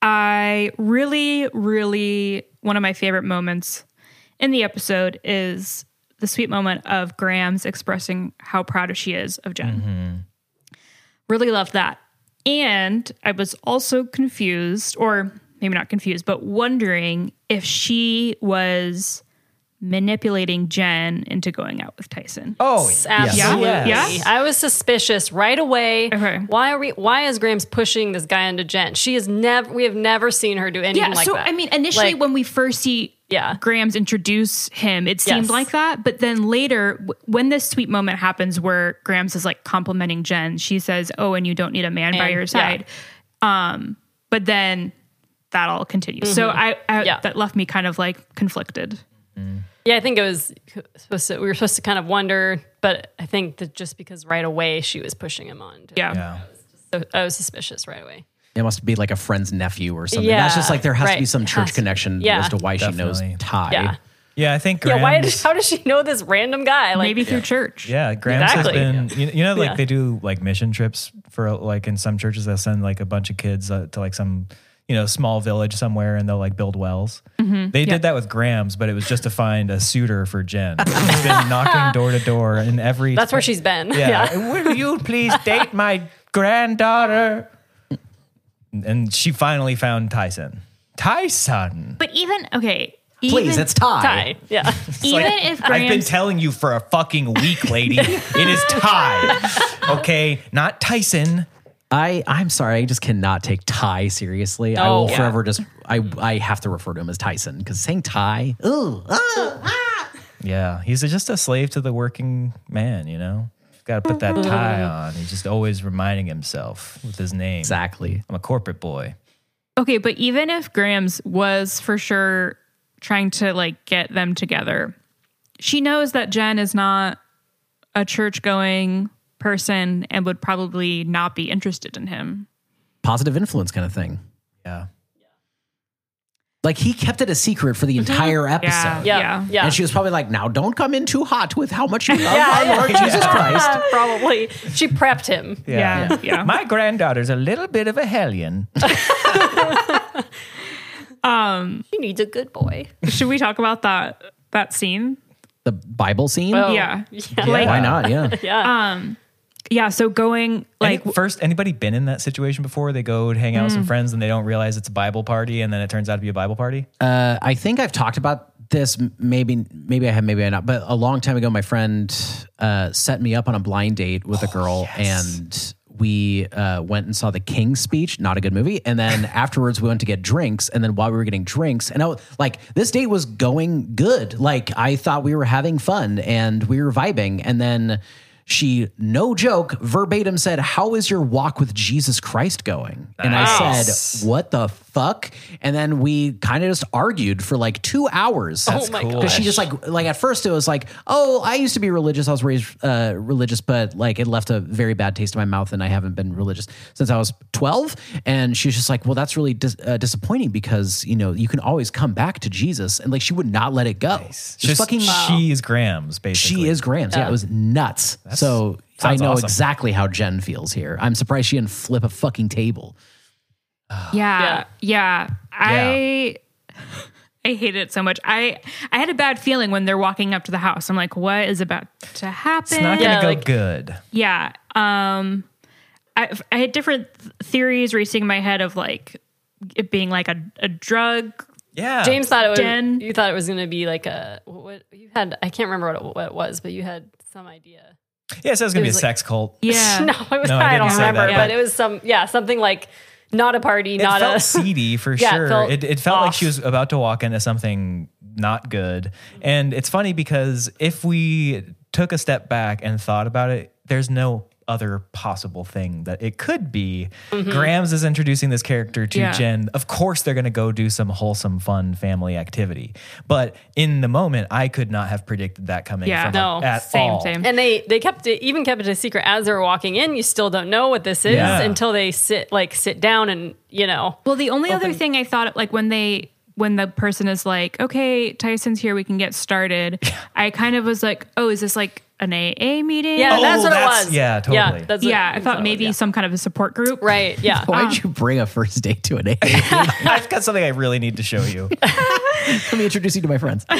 I really, really one of my favorite moments in the episode is the sweet moment of Grams expressing how proud she is of Jen. Really loved that, and I was also confused, or maybe not confused, but wondering if she was manipulating Jen into going out with Tyson. Oh, Absolutely. Yeah? Yeah? I was suspicious right away. Okay. Why are we why is Graham's pushing this guy into Jen? She has never we have never seen her do anything yeah, like so that. I mean, initially Like, when we first see Yeah. Grams introduce him, it seemed Yes. like that. But then later, w- when this sweet moment happens where Grams is like complimenting Jen, she says, "Oh, and you don't need a man by And- your yeah. side." Um, but then that all continues. So I, I Mm-hmm. Yeah. that left me kind of like conflicted. Yeah, I think it was supposed to we were supposed to kind of wonder, but I think that just because right away she was pushing him on. to- Yeah. Yeah. So I was suspicious right away. It must be like a friend's nephew or something. Yeah, That's just like there has to be some church has to- connection yeah. as to why she knows Ty. Yeah. Yeah, I think Yeah, why did, Grams. how does she know this random guy? Like Maybe through church. Yeah, Grams Exactly. has been. You, you know, like Yeah. they do like mission trips for like in some churches they'll send like a bunch of kids uh, to like some you know small village somewhere and they'll like build wells. Mm-hmm. They did that with Grams, but it was just to find a suitor for Jen. She's been knocking door to door in every. that's where she's been. Yeah. Will you please date my granddaughter? And she finally found Tyson. Tyson. But even okay, Please, even, it's Ty. Ty. Yeah. even Like, if I've been telling you for a fucking week, lady. it is Ty. Okay, not Tyson. I I'm sorry, I just cannot take Ty seriously. I Oh, will yeah. forever just I I have to refer to him as Tyson because saying Ty, ooh, ah, Yeah, he's just a slave to the working man. You know, got to put that tie on. He's just always reminding himself with his name. exactly. I'm a corporate boy. Okay, but even if Grams was for sure trying to like get them together, she knows that Jen is not a church going person and would probably not be interested in him. Positive influence kind of thing. Yeah. Like he kept it a secret for the entire episode. Yeah. Yeah. Yeah. And she was probably like, now don't come in too hot with how much you love Yeah, our yeah. Lord Jesus Christ. Probably. She prepped him. Yeah. Yeah. My granddaughter's a little bit of a hellion. Um, she needs a good boy. Should we talk about that that scene? The Bible scene? Oh, Yeah. Yeah. Like Why not? Yeah. Yeah. Yeah, so going like Any- first, anybody been in that situation before? They go to hang out with Mm. some friends and they don't realize it's a Bible party, and then it turns out to be a Bible party. Uh, I think I've talked about this. Maybe, maybe I have, maybe I not. But a long time ago, my friend uh, set me up on a blind date with a girl, and we uh, went and saw the King's Speech. Not a good movie. And then afterwards, we went to get drinks. And then while we were getting drinks, and I was, like this date was going good. Like I thought we were having fun and we were vibing, and then. She, no joke, verbatim said, How is your walk with Jesus Christ going? And I Nice. said, What the fuck? And then we kind of just argued for like two hours. oh my cool. god. Because she just like like at first it was like, oh, I used to be religious. I was raised uh, religious, but like it left a very bad taste in my mouth, and I haven't been religious since I was twelve. And she was just like, well, that's really dis- uh, disappointing because you know you can always come back to Jesus, and like she would not let it go. Just, Just fucking. she is Grams, basically. She is Grams. Yeah, it was nuts. So I know awesome. exactly how Jen feels here. I'm surprised she didn't flip a fucking table. Yeah, yeah. I I hate it so much. I I had a bad feeling when they're walking up to the house. I'm like, what is about to happen? It's not going to Yeah, go like- good. yeah. Um I I had different th- theories racing in my head of like it being like a, a drug. Yeah, James thought it was. Jen. You thought it was going to be like a what you had. I can't remember what it, what it was, but you had some idea. Yeah, it says it's going to be a like- sex cult. Yeah. no, it was. No, I I, don't remember, that, but but- it was some. Yeah, something like not a party, It not felt a. seedy for Yeah, it sure. felt It, it felt like she was about to walk into something not good. And it's funny because if we took a step back and thought about it, there's no other possible thing that it could be. Mm-hmm. Grams is introducing this character to Yeah. Jen. Of course, they're going to go do some wholesome, fun family activity. But in the moment, I could not have predicted that coming Yeah. from No. at Same, all. same. And they they kept it even kept it a secret as they were walking in. You still don't know what this is Yeah. until they sit like sit down and you know. Well, the only other thing I thought, like when they, when the person is like, "Okay, Tyson's here, we can get started," I kind of was like, "Oh, is this like an AA meeting?" Yeah, Oh, that's what that's- it was. yeah, totally. Yeah, that's what- yeah. I thought maybe was, yeah. some kind of a support group. right. Yeah. Why did ah. you bring a first date to an AA I've got something I really need to show you. Let me introduce you to my friends.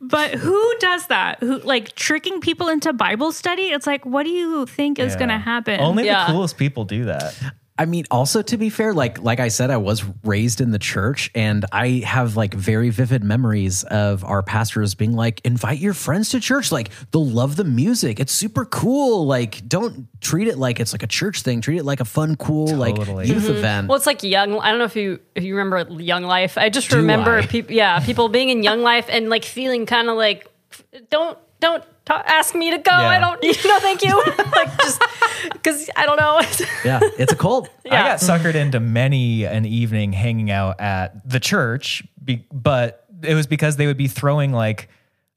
But who does that? Who like tricking people into Bible study? It's like, what do you think is Yeah. going to happen? Only Yeah. the coolest people do that. I mean, also to be fair, like like I said, I was raised in the church, and I have like very vivid memories of our pastors being like, "Invite your friends to church. Like they'll love the music. It's super cool. Like don't treat it like it's like a church thing. Treat it like a fun, cool like Totally. youth mm-hmm. event." Well, it's like young. I don't know if you if you remember Young Life. I just Do remember people. Yeah, people being in Young Life and like feeling kind of like, don't don't ta ask me to go. I don't. You know, thank you. like just because I don't know. yeah, it's a cult. I got suckered into many an evening hanging out at the church, be, but it was because they would be throwing like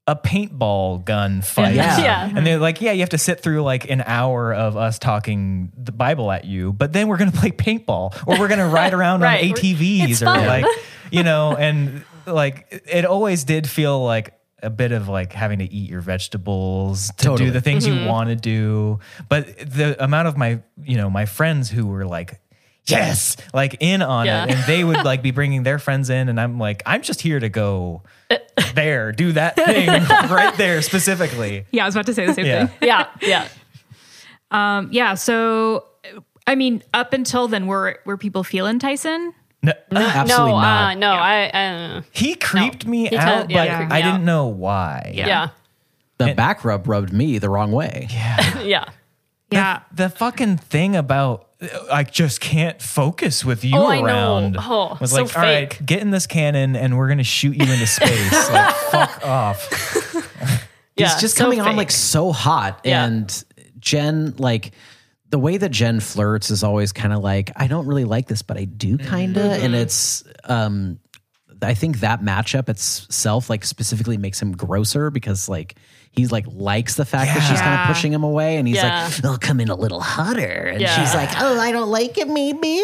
a paintball gun fight. Yeah. Yeah. And they're like, yeah, you have to sit through like an hour of us talking the Bible at you, but then we're going to play paintball or we're going to ride around Right. on ATVs or like, you know, and like it always did feel like a bit of like having to eat your vegetables to Totally. do the things Mm-hmm. you want to do. But the amount of my, you know, my friends who were like, yes, like in on Yeah. it. And they would like be bringing their friends in. And I'm like, I'm just here to go there, do that thing right there specifically. yeah, I was about to say the same Yeah. thing. yeah, yeah. Um, yeah. So, I mean, up until then, were were people feeling Tyson? No, Absolutely no, not. Uh, no, I, I don't know. he creeped me He out, kinda- yeah, but he creeped I didn't out. know why. Yeah. Yeah, the back rub rubbed me the wrong way. yeah. Yeah. Yeah. The fucking thing about I just can't focus with you Oh, I know. around Oh, was so like, all right, fake. get in this cannon and we're gonna shoot you into space. like, fuck off. yeah. He's just so coming on fake. like so hot. Yeah. And Jen, like the way that Jen flirts is always kind of like, I don't really like this, but I do kind of. Mm-hmm. And it's, um, I think that matchup itself, like specifically makes him grosser because like he's like likes the fact that she's kind of pushing him away, and he's Yeah. like, "I'll come in a little hotter," and Yeah. she's like, "Oh, I don't like it, maybe."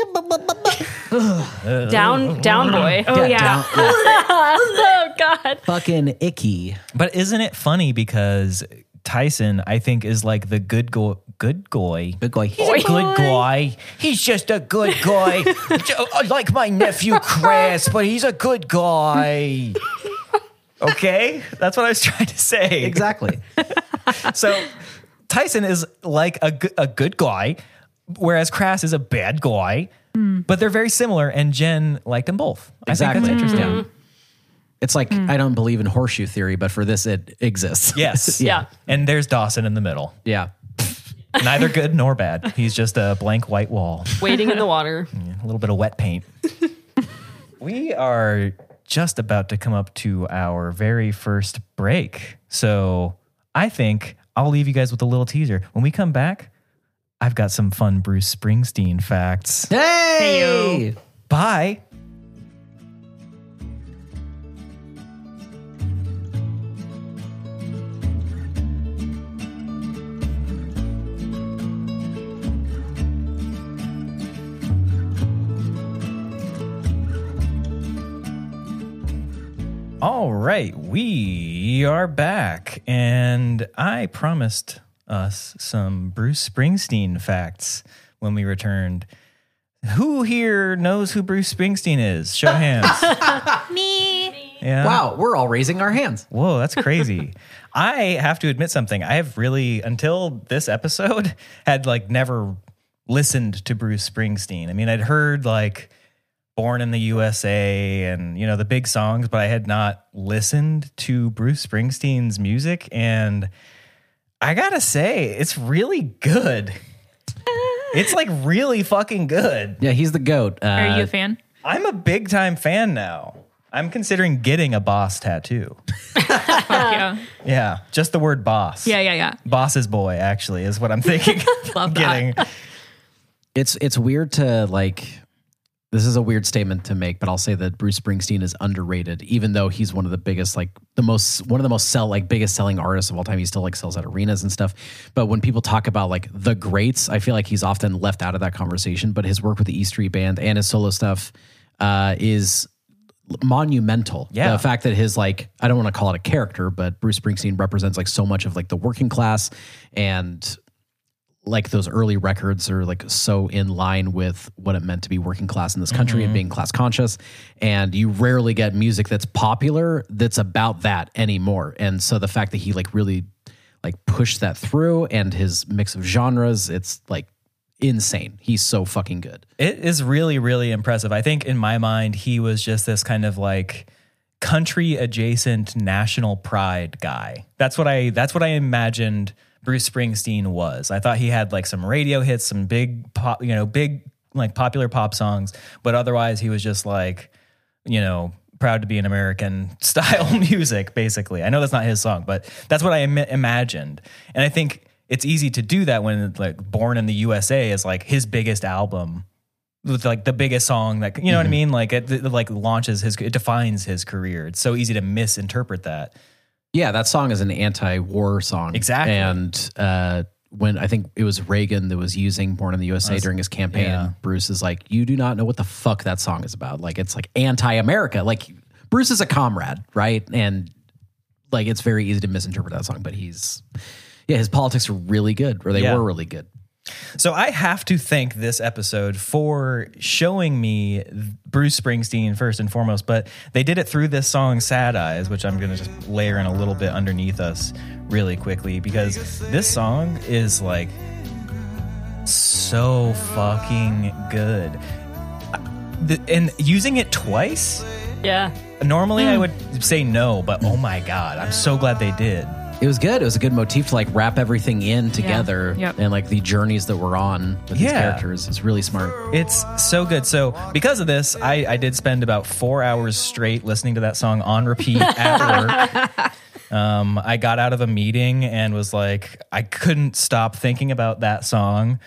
down, down boy. Oh yeah. down- yeah, Oh God. fucking icky. But isn't it funny because Tyson, I think, is like the good go good guy. Good guy. He's a good guy. He's just a good guy. Uh, uh, like my nephew Chris, but he's a good guy. Okay? That's what I was trying to say. Exactly. So Tyson is like a, a good guy, whereas Crass is a bad guy. Hmm. But they're very similar, and Jen liked them both. I think Exactly. that's interesting. Yeah. It's like mm. I don't believe in horseshoe theory, but for this, it exists. Yes. Yeah. And there's Dawson in the middle. yeah. Neither good nor bad. He's just a blank white wall. Wading in the water. a little bit of wet paint. we are just about to come up to our very first break. So I think I'll leave you guys with a little teaser. When we come back, I've got some fun Bruce Springsteen facts. Hey. Bye. All right, we are back, and I promised us some Bruce Springsteen facts when we returned. Who here knows who Bruce Springsteen is? Show hands. Me. Yeah. Wow, we're all raising our hands. Whoa, that's crazy. I have to admit something. I have really, until this episode, had like never listened to Bruce Springsteen. I mean, I'd heard like Born in the USA and, you know, the big songs, but I had not listened to Bruce Springsteen's music. And I gotta say, it's really good. It's like really fucking good. Yeah, he's the goat. Uh, Are you a fan? I'm a big time fan now. I'm considering getting a boss tattoo. Fuck yeah. Yeah, just the word boss. Yeah, yeah, yeah. Boss's boy, actually, is what I'm thinking. Love that. it's it's weird to like this is a weird statement to make but i'll say that bruce springsteen is underrated even though he's one of the biggest like the most one of the most sell like biggest selling artists of all time. He still like sells at arenas and stuff. But when people talk about like the greats i feel like he's often left out of that conversation. But his work with the e street band and his solo stuff uh is monumental. Yeah. the fact that his like i don't want to call it a character but bruce springsteen represents like so much of like the working class and like those early records are like so in line with what it meant to be working class in this country and mm-hmm. being class conscious. And you rarely get music that's popular that's about that anymore. And so the fact that he like really like pushed that through and his mix of genres it's like insane. He's so fucking good. It is really, really impressive. I think in my mind, he was just this kind of like country adjacent national pride guy. That's what I that's what I imagined Bruce Springsteen was. I thought he had like some radio hits, some big pop, you know, big like popular pop songs, but otherwise he was just like, you know, proud to be an American style music basically. I know that's not his song, but that's what I Im- imagined. And I think it's easy to do that when like Born in the USA is like his biggest album with like the biggest song that you know what I mm-hmm. mean like it, it like launches his it defines his career. It's so easy to misinterpret that. Yeah that song is an anti-war song Exactly. and uh when I think it was Reagan that was using Born in the USA during his campaign, yeah. and Bruce is like, You do not know what the fuck that song is about. Like, it's like anti America. Like, Bruce is a comrade, right? And like, it's very easy to misinterpret that song, but he's, yeah, his politics are really good, or they Yeah. were really good. So I have to thank this episode for showing me Bruce Springsteen first and foremost, but they did it through this song Sad Eyes, which I'm going to just layer in a little bit underneath us really quickly because this song is like so fucking good. And using it twice, Yeah. normally I hmm. would say no, but oh my god, I'm so glad they did. It was good. It was a good motif to like wrap everything in together Yep. and like the journeys that we're on with these characters. It's really smart. It's so good. So because of this, I, I did spend about four hours straight listening to that song on repeat at work. Um, I got out of a meeting and was like, I couldn't stop thinking about that song.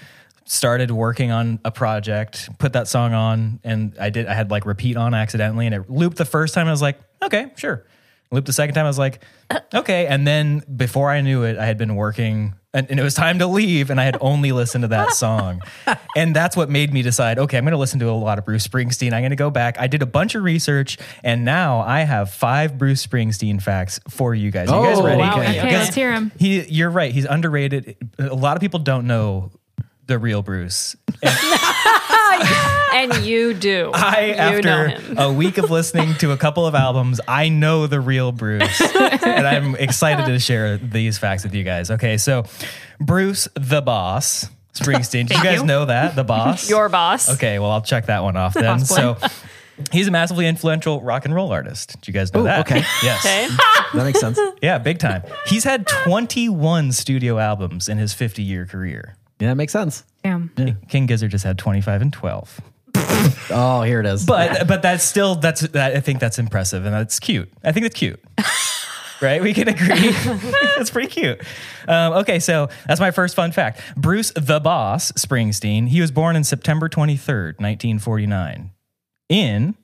Started working on a project, put that song on, and I did. I had like repeat on accidentally, and it looped the first time. I was like, okay, sure. Looped the second time. I was like, okay. And then before I knew it, I had been working and, and it was time to leave. And I had only listened to that song. and that's what made me decide, okay, I'm going to listen to a lot of Bruce Springsteen. I'm going to go back. I did a bunch of research and now I have five Bruce Springsteen facts for you guys. You guys Oh, ready? wow. okay. Okay, let's hear him. He, you're right. He's underrated. A lot of people don't know the real Bruce. And Dawson, you do. I, you know after him. a week of listening to a couple of albums, I know the real Bruce. and I'm excited to share these facts with you guys. Okay, so Bruce the Boss Springsteen. Did you guys you. know that? The Boss? Your boss. Okay, well, I'll check that one off then. Boss boy. So he's a massively influential rock and roll artist. Did you guys know Ooh, that? okay. Yes. Okay. That makes sense. Yeah, big time. He's had 21 studio albums in his 50 year career. Yeah, that makes sense. Damn. King Gizzard just had 25 and 12. Oh, here it is. But but that's still that's that, I think that's impressive and that's cute. I think that's cute. right? We can agree. that's pretty cute. Um, okay, so that's my first fun fact. Bruce the Boss Springsteen. He was born in September 23rd, 1949, in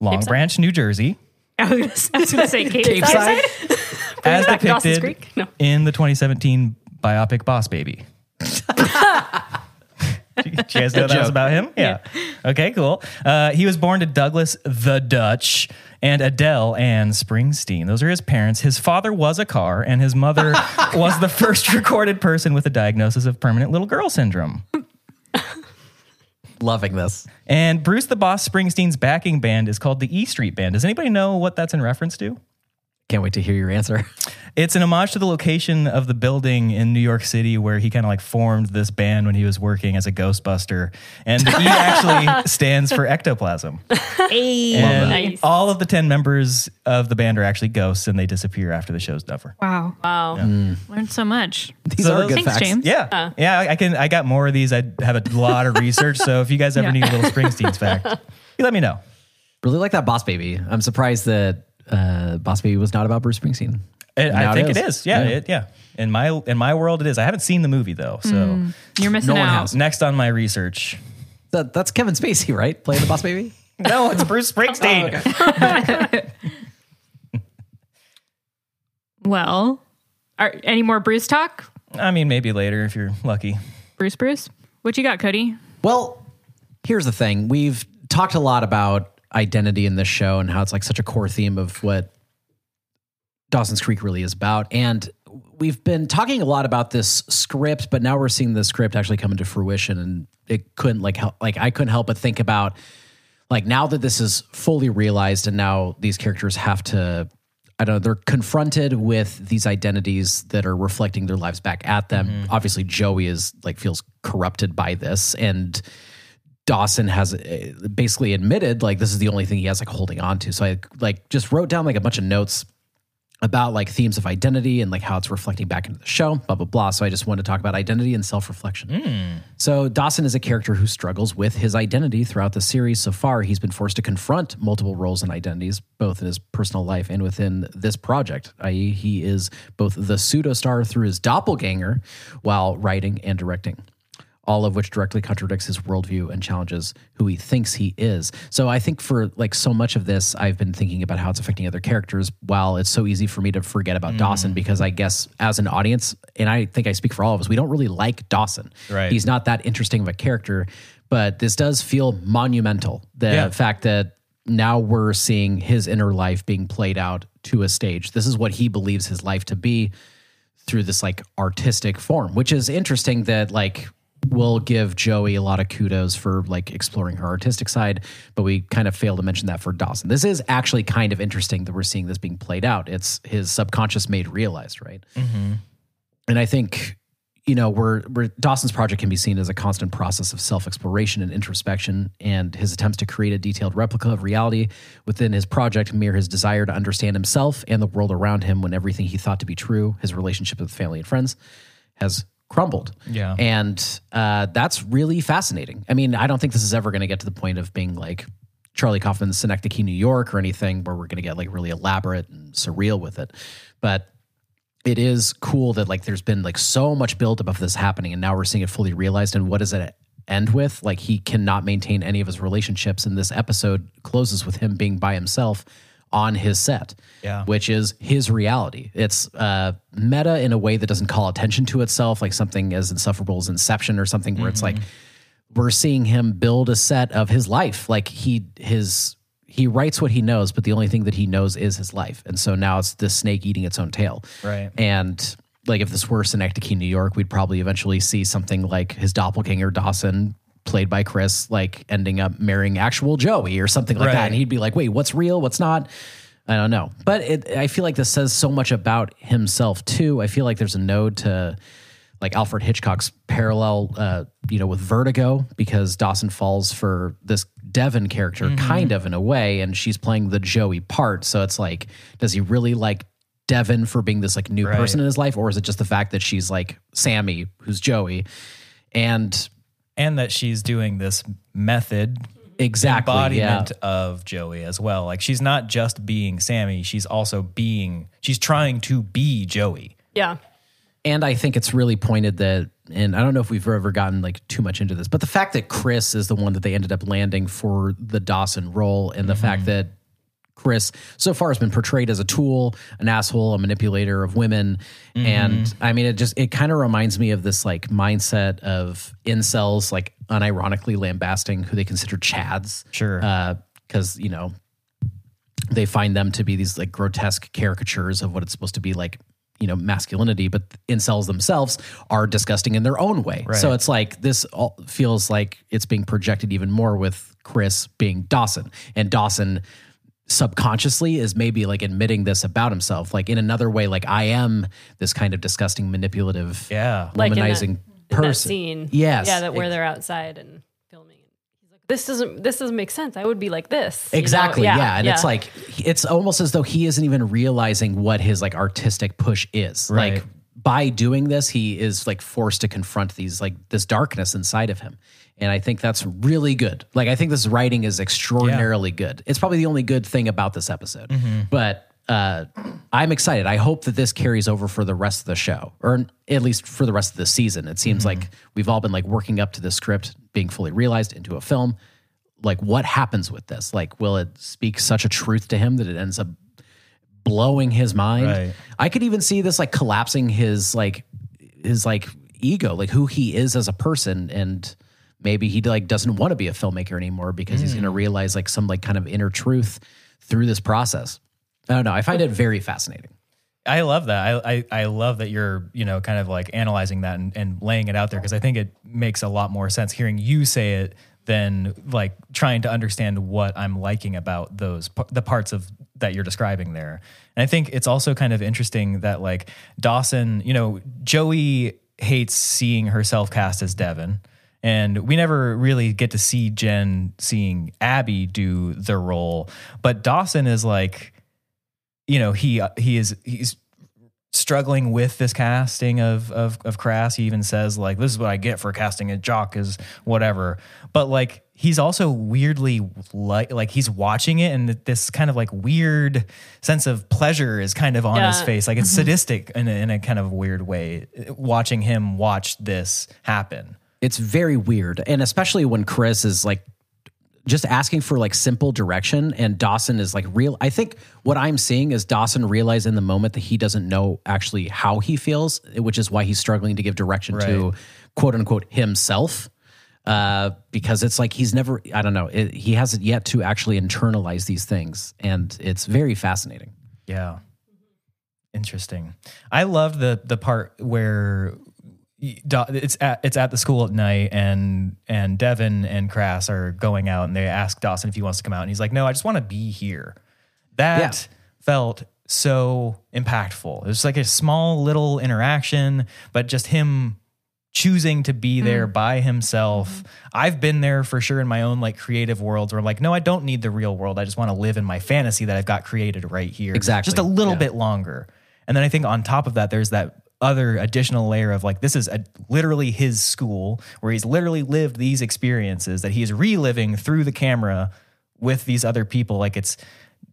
Long Capeside? Branch, New Jersey, I was gonna, I was gonna say Cape, Capeside. Side? as back to Dawson's depicted Creek? No. in the 2017 biopic Boss Baby. Did you guys know that was about him? Yeah. Okay, cool. Uh, he was born to Douglas the Dutch and Adele Ann Springsteen. Those are his parents. His father was a car, and his mother was the first recorded person with a diagnosis of permanent little girl syndrome. Loving this. And Bruce the Boss Springsteen's backing band is called the E Street Band. Does anybody know what that's in reference to? Can't wait to hear your answer. It's an homage to the location of the building in New York City where he kind of like formed this band when he was working as a Ghostbuster. And the E actually stands for ectoplasm. Hey. And Nice. all of the 10 members of the band are actually ghosts and they disappear after the show's over. Wow. Wow. Hmm. Learned so much. These So are good Thanks, facts. James. Yeah. Uh. Yeah, I can I got more of these. I have a lot of research. So if you guys ever Yeah. need a little Springsteen's fact, you let me know. Really like that Boss Baby. I'm surprised that uh, Boss Baby was not about Bruce Springsteen. It, I think is. it is. Yeah, Yeah. It, yeah. In my in my world, it is. I haven't seen the movie though, so You're missing No one out. has. next on my research. That, that's Kevin Spacey, right? Playing the Boss Baby? No, it's Bruce Springsteen. Well, are any more Bruce talk? I mean, maybe later if you're lucky. Bruce, Bruce, what you got, Cody? Well, here's the thing. We've talked a lot about identity in this show and how it's like such a core theme of what Dawson's Creek really is about. And we've been talking a lot about this script, but now we're seeing the script actually come into fruition. And it couldn't like help, like I couldn't help but think about like now that this is fully realized and now these characters have to I don't know, they're confronted with these identities that are reflecting their lives back at them. Mm-hmm. Obviously Joey is like feels corrupted by this and Dawson has uh, basically admitted like this is the only thing he has like holding on to. So I like just wrote down like a bunch of notes about like themes of identity and like how it's reflecting back into the show, blah blah blah. So I just wanted to talk about identity and self-reflection. So Dawson is a character who struggles with his identity throughout the series so far. He's been forced to confront multiple roles and identities, both in his personal life and within this project. I.e., he is both the pseudo star through his doppelganger while writing and directing all of which directly contradicts his worldview and challenges who he thinks he is. So I think for like so much of this, I've been thinking about how it's affecting other characters. While it's so easy for me to forget about mm. Dawson because I guess as an audience, and I think I speak for all of us, we don't really like Dawson. Right. He's not that interesting of a character, but this does feel monumental. The Yeah. fact that now we're seeing his inner life being played out to a stage. This is what he believes his life to be through this like artistic form, which is interesting that like we'll give Joey a lot of kudos for like exploring her artistic side, but we kind of fail to mention that for Dawson. This is actually kind of interesting that we're seeing this being played out. It's his subconscious made realized, right? Mm-hmm. And I think you know where where Dawson's project can be seen as a constant process of self exploration and introspection, and his attempts to create a detailed replica of reality within his project mirror his desire to understand himself and the world around him. When everything he thought to be true, his relationship with family and friends, has crumbled. Yeah. and uh, that's really fascinating. I mean, I don't think this is ever going to get to the point of being like. Charlie Kaufman's Synecdoche, New York, or anything where we're going to get like really elaborate and surreal with it. But it is cool that like there's been like so much buildup of this happening and now we're seeing it fully realized and what does it end with like he cannot maintain any of his relationships and this episode closes with him being by himself on his set Yeah. which is his reality. It's uh meta in a way that doesn't call attention to itself like something as insufferable as inception or something where it's like we're seeing him build a set of his life. Like he his he writes what he knows but the only thing that he knows is his life. And so now it's the snake eating its own tail. Right. and like if this were synecdoche new york we'd probably eventually see something like his doppelganger dawson played by Chris, like ending up marrying actual Joey or something like Right. that. And he'd be like, wait, what's real? What's not? I don't know. But it, I feel like this says so much about himself too. I feel like there's a node to like Alfred Hitchcock's parallel, uh, you know, with Vertigo because Dawson falls for this Devon character kind of in a way, and she's playing the Joey part. So it's like, does he really like Devon for being this like new Right. person in his life, or is it just the fact that she's like Sammy, who's Joey, and and that she's doing this method exactly, yeah. embodiment of Joey as well. Like she's not just being Sammy, she's also being she's trying to be Joey. Yeah. and I think it's really pointed that, and I don't know if we've ever gotten like too much into this, but the fact that Chris is the one that they ended up landing for the Dawson role, and the fact mm-hmm. that Chris so far has been portrayed as a tool, an asshole, a manipulator of women, and mm-hmm. I mean, it just it kind of reminds me of this like mindset of incels, like unironically lambasting who they consider chads, Sure. Uh, because you know they find them to be these like grotesque caricatures of what it's supposed to be like you know masculinity but incels themselves are disgusting in their own way. So it's like this all feels like it's being projected even more with chris being dawson. And dawson subconsciously is maybe like admitting this about himself like in another way like i am this kind of disgusting manipulative Yeah. Like in that- womanizing in person that scene. yes Yeah, that where they're outside and filming. He's like, this doesn't this doesn't make sense. I would be like this. you know? Exactly. Yeah. And it's like it's almost as though he isn't even realizing what his like artistic push is. Right. Like by doing this, he is like forced to confront these like this darkness inside of him. And I think that's really good. Like I think this writing is extraordinarily good. It's probably the only good thing about this episode. But uh, I'm excited. I hope that this carries over for the rest of the show, or at least for the rest of the season. It seems like we've all been like working up to the script being fully realized into a film like what happens with this like will it speak such a truth to him that it ends up blowing his mind Right. i could even see this like collapsing his like his like ego like who he is as a person and maybe he like doesn't want to be a filmmaker anymore because he's going to mm. realize like some like kind of inner truth through this process i don't know i find it very fascinating I love that. I, I I love that you're you know kind of like analyzing that and, and laying it out there because I think it makes a lot more sense hearing you say it than like trying to understand what I'm liking about those the parts of that you're describing there. And I think it's also kind of interesting that like Dawson, you know, Joey hates seeing herself cast as Devon. And we never really get to see Jen seeing Abby do the role, but Dawson is like, you know he uh, he is he's struggling with this casting of of of Crass. He even says like this is what I get for casting a jock is whatever. But like he's also weirdly like like he's watching it and this kind of like weird sense of pleasure is kind of on his face. Like it's mm-hmm. sadistic in a, in a kind of weird way watching him watch this happen. It's very weird. And especially when chris is like just asking for like simple direction and dawson is like real i think what i'm seeing is dawson realize in the moment that he doesn't know actually how he feels which is why he's struggling to give direction to quote unquote himself. Uh, because it's like he's never i don't know it, he hasn't yet to actually internalize these things. And it's very fascinating. Yeah. Interesting. I love the the part where it's at it's at the school at night and and Devon and Crass are going out and they ask Dawson if he wants to come out and he's like, "No, I just want to be here." That Yeah. felt so impactful. It was like a small little interaction, but just him choosing to be mm-hmm. there by himself. Mm-hmm. I've been there for sure in my own like creative worlds where I'm like, no, I don't need the real world. I just want to live in my fantasy that I've got created right here. Exactly. Just a little Yeah. bit longer. And then I think on top of that, there's that other additional layer of like, this is a, literally his school where he's literally lived these experiences that he's reliving through the camera with these other people. Like it's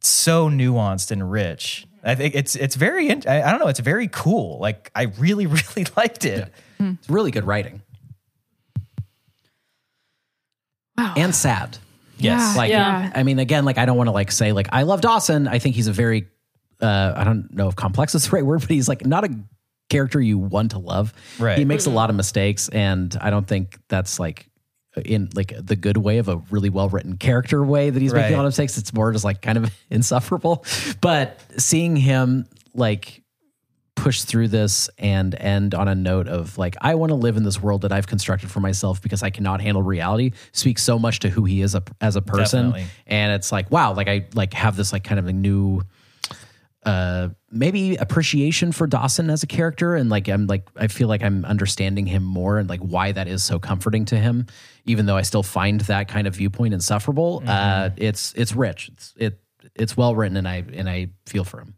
so nuanced and rich. I think it's it's very in- I I don't know it's very cool. Like I really really liked it. it's really good writing Wow. and sad Yes. Like, Yeah. I mean, again, like I don't want to like say like I love Dawson. I think he's a very, uh, I don't know if complex is the right word, but he's like not a character you want to love. Right. He makes a mm-hmm. lot of mistakes, and I don't think that's like in like the good way of a really well written character way that he's making a lot of mistakes. It's more just like kind of insufferable. But seeing him like push through this and end on a note of like I want to live in this world that I've constructed for myself because I cannot handle reality speaks so much to who he is a, as a person Definitely. and it's like wow like I like have this like kind of a new uh maybe appreciation for Dawson as a character and like I'm like I feel like I'm understanding him more and like why that is so comforting to him even though I still find that kind of viewpoint insufferable. Uh it's it's rich. It's it it's well written and I and I feel for him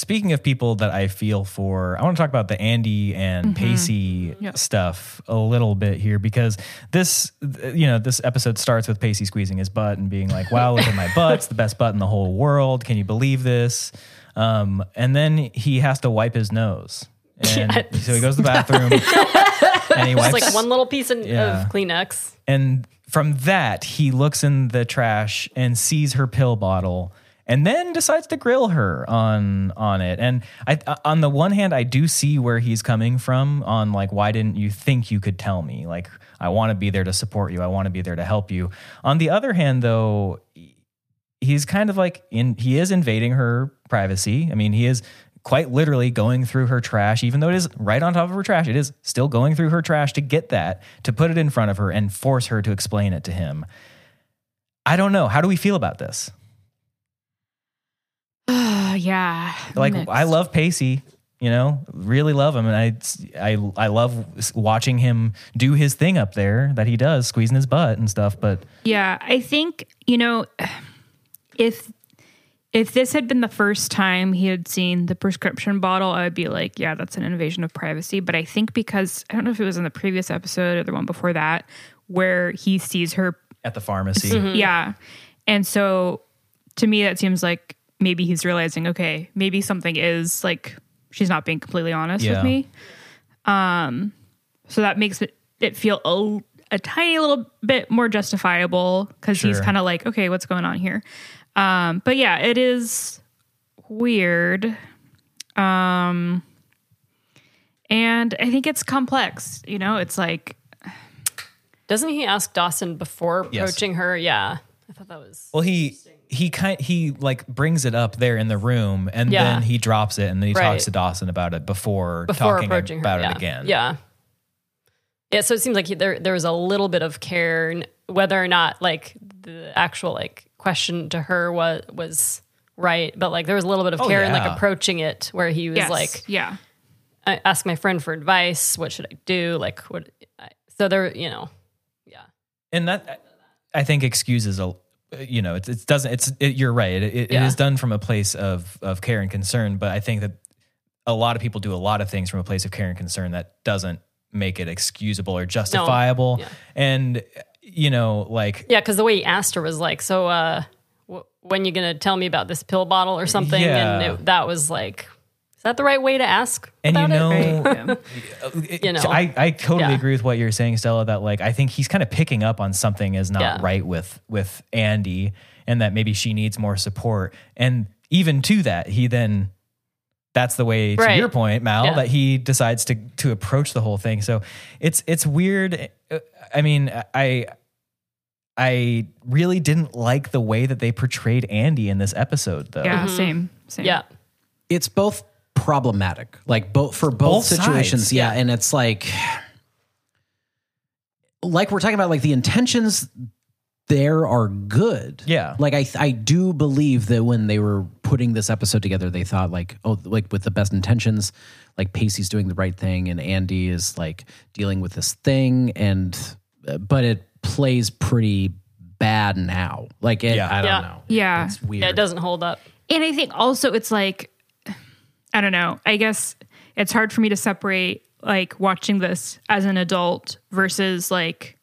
Speaking of people that I feel for, I want to talk about the Andie and Pacey stuff a little bit here because this, you know, this episode starts with Pacey squeezing his butt and being like, "Wow, look at my butt! It's the best butt in the whole world. Can you believe this?" Um, and then he has to wipe his nose, and so he goes to the bathroom and he Just wipes like one little piece of, Yeah. of Kleenex. and from that, he looks in the trash and sees her pill bottle and then decides to grill her on on it. And I uh, on the one hand, I do see where he's coming from on like why didn't you think you could tell me? Like I want to be there to support you. I want to be there to help you. On the other hand though, he's kind of like in he is invading her privacy. I mean, he is quite literally going through her trash, even though it is right on top of her trash. It is still going through her trash to get that, to put it in front of her and force her to explain it to him. I don't know. How do we feel about this? yeah. Like, mixed. I love Pacey, you know, really love him. And I, I, I love watching him do his thing up there that he does, squeezing his butt and stuff. But Yeah, I think you know if if this had been the first time he had seen the prescription bottle, I would be like, yeah, that's an invasion of privacy. But I think because I don't know if it was in the previous episode or the one before that where he sees her, at the pharmacy, yeah, and so to me that seems like maybe he's realizing, okay, maybe something is like she's not being completely honest Yeah. with me. Um, so that makes it, it feel a, a tiny little bit more justifiable because he's kind of like, okay, what's going on here? Um, but yeah, it is weird. Um, and I think it's complex. You know, it's like, Doesn't he ask Dawson before Yes. approaching her? Yeah. I thought that was. Well, he he kind he like brings it up there in the room, and Yeah. then he drops it, and then he Right. talks to Dawson about it before, before talking approaching about her. it yeah. again. Yeah. Yeah. So it seems like he, there there was a little bit of care, whether or not like the actual like question to her was was right, but like there was a little bit of Oh, care in like approaching it, where he was yes, like, yeah, I ask my friend for advice. What should I do? Like what? I, so there, you know, yeah, and that I think excuses a you know it, it doesn't it's it, you're right it, it Yeah. is done from a place of of care and concern, but I think that a lot of people do a lot of things from a place of care and concern that doesn't make it excusable or justifiable, Yeah. and you know like yeah. Because the way he asked her was like, so uh, wh- when you gonna tell me about this pill bottle or something? Yeah. And it, that was like, is that the right way to ask? and you about it? know right, it- You know. I, I totally Yeah. agree with what you're saying, Stella. That like I think he's kind of picking up on something is not Yeah. right with with Andie, and that maybe she needs more support. And even to that, he then that's the way to Right. your point, Mal, Yeah. that he decides to to approach the whole thing. So it's it's weird. Uh, I mean, I I really didn't like the way that they portrayed Andie in this episode, though. yeah, same, same. yeah. it's both problematic like both for both, Both situations sides, yeah. yeah. and it's like like we're talking about like the intentions there are good Yeah. like i i do believe that when they were putting this episode together they thought like oh like with the best intentions like pacey's doing the right thing and andie is like dealing with this thing and uh, but it plays pretty bad now like it, Yeah. i don't Yeah. know Yeah. it's weird Yeah, it doesn't hold up. And I think also it's like, I don't know. I guess it's hard for me to separate like watching this as an adult versus like,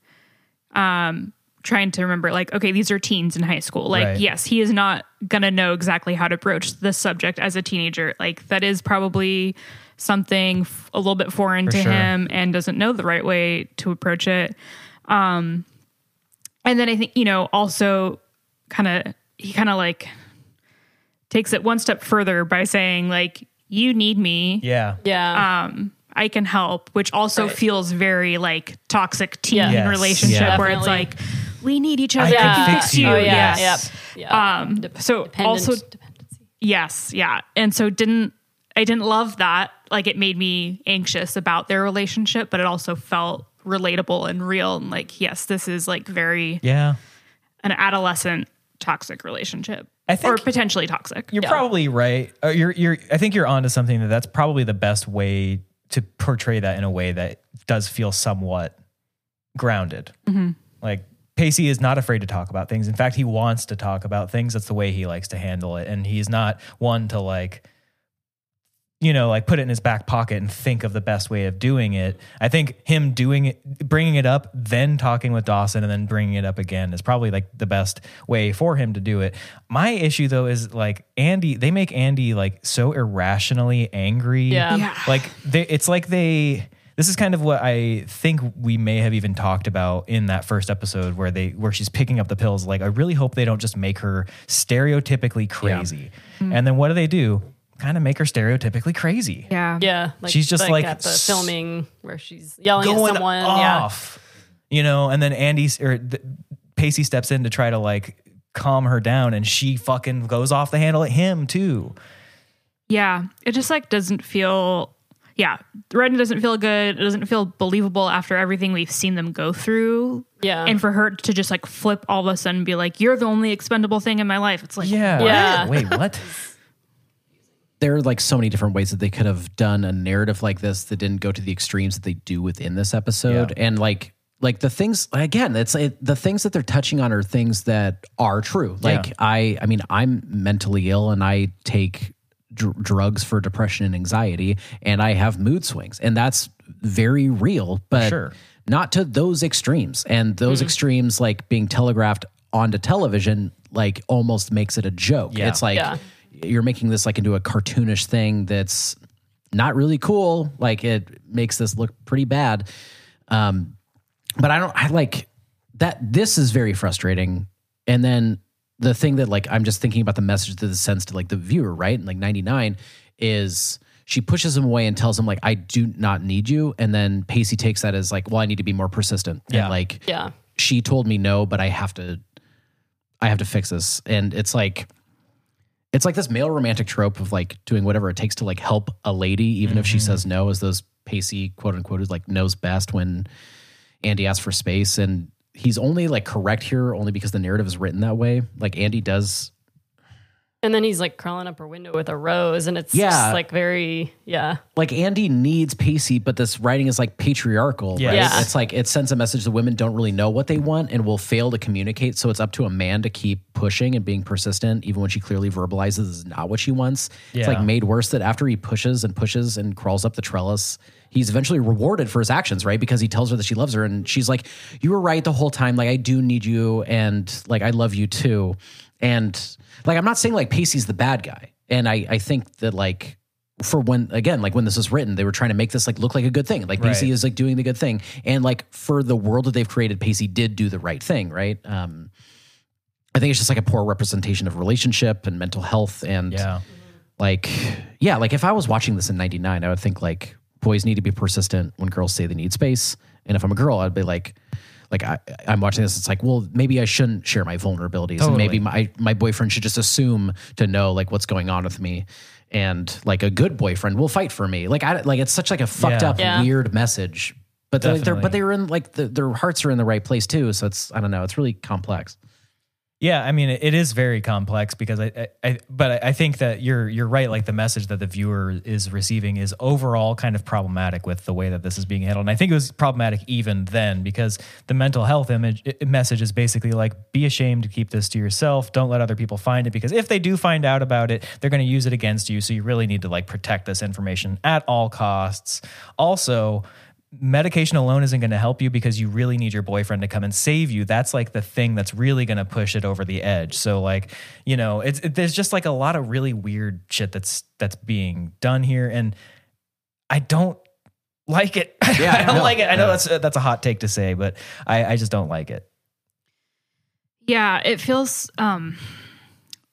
um, trying to remember like, okay, these are teens in high school. Like, Right. yes, he is not gonna know exactly how to broach this subject as a teenager. Like, that is probably something f- a little bit foreign For to sure. him and doesn't know the right way to approach it. Um, and then I think you know also kind of he kind of like takes it one step further by saying like you need me Yeah. Yeah. um i can help which also Right. feels very like toxic teen Yes. relationship Yeah. where it's like we need each other I i can can fix fix you. you Oh yeah, yes yep, yeah. um Dep- so dependent also dependency. yes yeah and so didn't I didn't love that. Like it made me anxious about their relationship, but it also felt relatable and real. And like, yes, this is like very Yeah. an adolescent toxic relationship, I think- or potentially toxic. You're probably right. Uh, you're you're I think you're onto something that that's probably the best way to portray that in a way that does feel somewhat grounded. Like Pacey is not afraid to talk about things. In fact, he wants to talk about things. That's the way he likes to handle it and he's not one to like you know, like put it in his back pocket and think of the best way of doing it. I think him doing it, bringing it up, then talking with Dawson, and then bringing it up again is probably like the best way for him to do it. My issue though is like Andie, they make Andie like so irrationally angry. Yeah. Yeah. Like they, it's like they. This is kind of what I think we may have even talked about in that first episode where they where she's picking up the pills. Like I really hope they don't just make her stereotypically crazy. And then what do they do? Kind of make her stereotypically crazy. Yeah. Yeah, like, She's just, like, at the s- filming where she's yelling at going someone. Yeah, off. You know, and then Andie or th- Pacey steps in to try to like calm her down, and she fucking goes off the handle at him too. Yeah. It just like doesn't feel yeah. The doesn't feel good. It doesn't feel believable after everything we've seen them go through. Yeah. And for her to just like flip all of a sudden and be like, You're the only expendable thing in my life. It's like Yeah. Yeah. Wait, what? there are like so many different ways that they could have done a narrative like this that didn't go to the extremes that they do within this episode Yeah. and like like the things again it's it, the things that they're touching on are things that are true like Yeah. i i mean i'm mentally ill and i take dr- drugs for depression and anxiety and i have mood swings and that's very real but Sure. not to those extremes and those mm-hmm. extremes like being telegraphed onto television like almost makes it a joke Yeah. it's like Yeah. You're making this like into a cartoonish thing that's not really cool. Like it makes this look pretty bad. Um, but I don't, I like that. This is very frustrating. And then the thing that like, I'm just thinking about the message that this sends to like the viewer, right? And like 99 is she pushes him away and tells him like, I do not need you. And then Pacey takes that as like, well, I need to be more persistent. Yeah. And like, yeah, she told me no, but I have to I have to fix this. And it's like it's like this male romantic trope of like doing whatever it takes to like help a lady, even if she mm-hmm. says no, as those Pacey quote unquote is like knows best when Andie asks for space. And he's only like correct here only because the narrative is written that way. Like Andie does and then he's like crawling up her window with a rose, and it's Yeah. just like very yeah, like Andie needs Pacey, but this writing is like patriarchal. Yes. Right? Yeah. It's like it sends a message that women don't really know what they want and will fail to communicate. So it's up to a man to keep pushing and being persistent, even when she clearly verbalizes is not what she wants. It's like made worse that after he pushes and pushes and crawls up the trellis, he's eventually rewarded for his actions, right? Because he tells her that she loves her and she's like, You were right the whole time. Like, I do need you and like I love you too. And like I'm not saying like Pacey's the bad guy. And I, I think that like for when again like when this was written they were trying to make this like look like a good thing like pacey Right. is like doing the good thing and like for the world that they've created pacey did do the right thing right um i think it's just like a poor representation of relationship and mental health and Yeah. like yeah like if i was watching this in 99 i would think like boys need to be persistent when girls say they need space and if i'm a girl i'd be like like I, I'm watching this, it's like, well, maybe I shouldn't share my vulnerabilities, and maybe my my boyfriend should just assume to know like what's going on with me, and like a good boyfriend will fight for me. Like I like it's such like a fucked Yeah. up Yeah. weird message, but they're, they're but they're in like the, their hearts are in the right place too. So it's I don't know, it's really complex. Yeah, I mean, it is very complex because I, I, I but I think that you're you're right. Like the message that the viewer is receiving is overall kind of problematic with the way that this is being handled. And I think it was problematic even then because the mental health image message is basically like, be ashamed to keep this to yourself. Don't let other people find it because if they do find out about it, they're going to use it against you. So you really need to like protect this information at all costs. Also, medication alone isn't going to help you because you really need your boyfriend to come and save you. That's like the thing that's really going to push it over the edge. So like, you know, it's it, there's just like a lot of really weird shit that's that's being done here and I don't like it. Yeah, I don't no, like it. I know no. that's that's a hot take to say, but I I just don't like it. Yeah, it feels um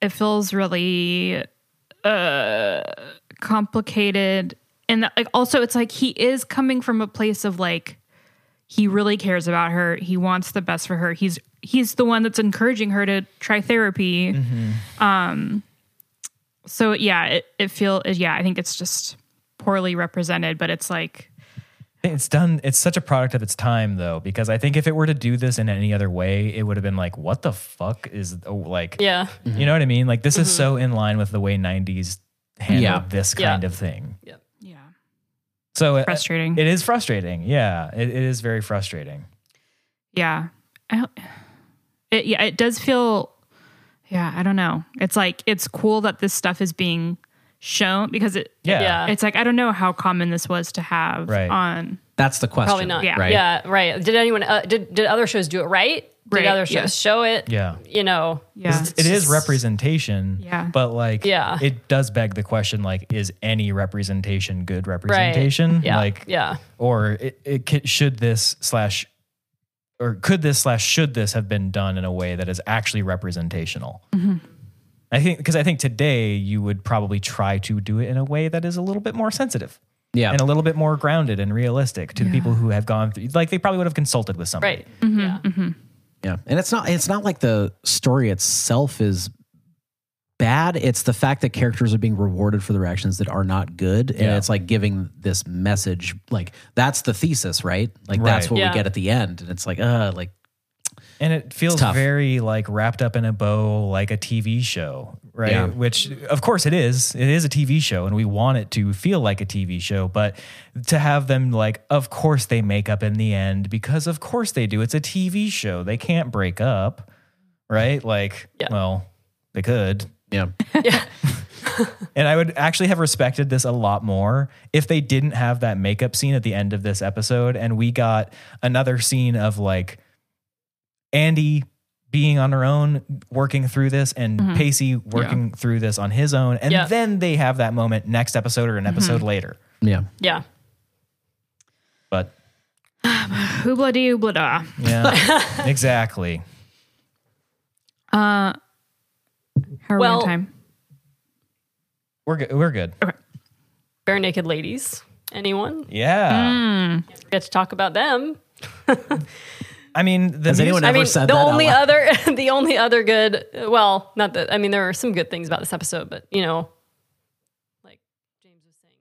it feels really uh complicated and that, like also it's like he is coming from a place of like he really cares about her. He wants the best for her. He's he's the one that's encouraging her to try therapy. Um so yeah, it, it feel yeah, I think it's just poorly represented, but it's like It's done. It's such a product of its time, though, because I think if it were to do this in any other way, it would have been like, "What the fuck is oh, like?" Yeah. You know what I mean? Like this is so in line with the way '90s handled Yeah. this Yeah. kind of thing. Yeah, So it- frustrating. It is frustrating. Yeah, it, it is very frustrating. yeah, I don't, it yeah, it does feel yeah, I don't know. It's like it's cool that this stuff is being shown because it Yeah. Yeah. it's like I don't know how common this was to have Right. on That's the question. Probably not. Yeah. Right. Yeah. Right. Did anyone? Uh, did did other shows do it right? Did Right, other shows yeah. show it? Yeah. You know. yeah. It is representation. Yeah. But like, Yeah. it does beg the question: like, is any representation good representation? Yeah. Like, yeah. or it, it ca- should this slash or could this slash should this have been done in a way that is actually representational i think because i think today you would probably try to do it in a way that is a little bit more sensitive Yeah. and a little bit more grounded and realistic to the people who have gone through like they probably would have consulted with somebody Right. Mm-hmm. Yeah. Yeah. And it's not it's not like the story itself is bad. It's the fact that characters are being rewarded for their actions that are not good. And Yeah. it's like giving this message like that's the thesis, right? Like that's Right. what Yeah. we get at the end. And it's like, uh like and it feels very like wrapped up in a bow like a tv show right? Yeah. which of course it is. It is a tv show and we want it to feel like a tv show but to have them like of course they make up in the end because of course they do. It's a tv show. They can't break up right? Like Yeah. well they could. Yeah. Yeah. and I would actually have respected this a lot more if they didn't have that makeup scene at the end of this episode and we got another scene of like Andie being on her own working through this and mm-hmm. Pacey working through this on his own and Yeah. then they have that moment next episode or an mm-hmm. episode later. Yeah. Yeah. But Hoobla dee hoobla da. yeah, exactly. Uh, how are Well- we on time? We're good. We're good. Okay. Barenaked Ladies. Anyone? Yeah. Hmm. Get to talk about them. I mean, the Has anyone music- I ever mean, said the that only loud? other, the only other good. Well, not that. I mean, there are some good things about this episode, but you know, like James was saying,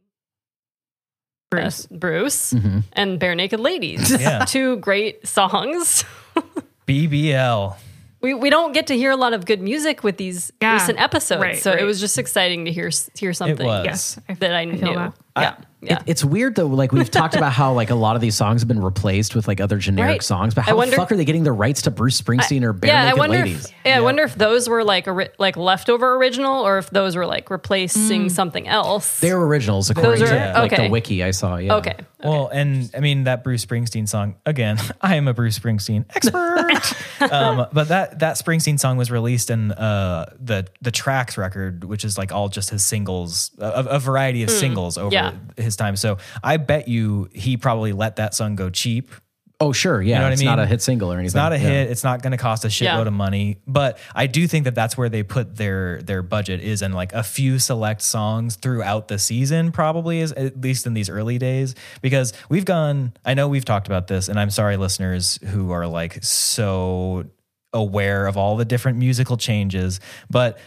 Bruce. uh, Bruce Mm-hmm. and Barenaked Ladies. Yeah. Two great songs. BBL. We, we don't get to hear a lot of good music with these Yeah. recent episodes, Right, so it was just exciting to hear hear something. was. Yes, I, that I, I knew. that. Yeah, yeah. It, it's weird though. Like we've talked about how like a lot of these songs have been replaced with like other generic Right. songs, but I how wonder- the fuck are they getting the rights to Bruce Springsteen or Bare yeah, I wonder. Ladies? If, yeah, I wonder if those were like ori- like leftover original, or if those were like replacing something else. They're originals according Those to are- like the wiki I saw. Yeah. okay. Well, and I mean that Bruce Springsteen song again. I am a Bruce Springsteen expert, um, but that that Springsteen song was released in uh, the the Tracks record, which is like all just his singles, a, a variety of singles over yeah. his time. So I bet you he probably let that song go cheap. Oh sure, yeah. know what I it's mean? not a hit single or anything. It's not a Yeah. hit. It's not going to cost a shitload Yeah. of money. But I do think that that's where they put their their budget is in like a few select songs throughout the season. Probably is at least in these early days because we've gone. I know we've talked about this, and I'm sorry, listeners who are like so aware of all the different musical changes, but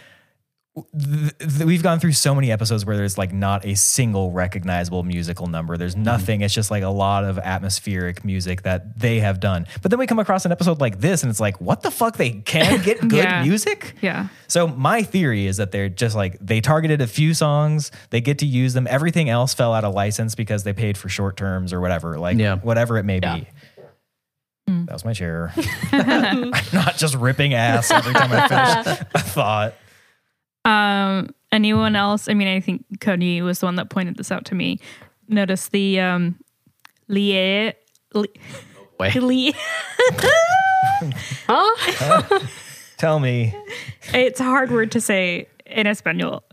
th- th- we've gone through so many episodes where there's like not a single recognizable musical number. There's mm-hmm. nothing. It's just like a lot of atmospheric music that they have done. But then we come across an episode like this and it's like, what the fuck? They can get good Yeah. music? Yeah. So my theory is that they're just like they targeted a few songs, they get to use them. Everything else fell out of license because they paid for short terms or whatever, like Yeah. whatever it may Yeah. be. That was my chair. I'm not just ripping ass every time I finish a thought. Um, anyone else? I mean, I think Cody was the one that pointed this out to me. Notice the um, Lie. Li- Wait. Li- Tell me. it's a hard word to say in Espanol.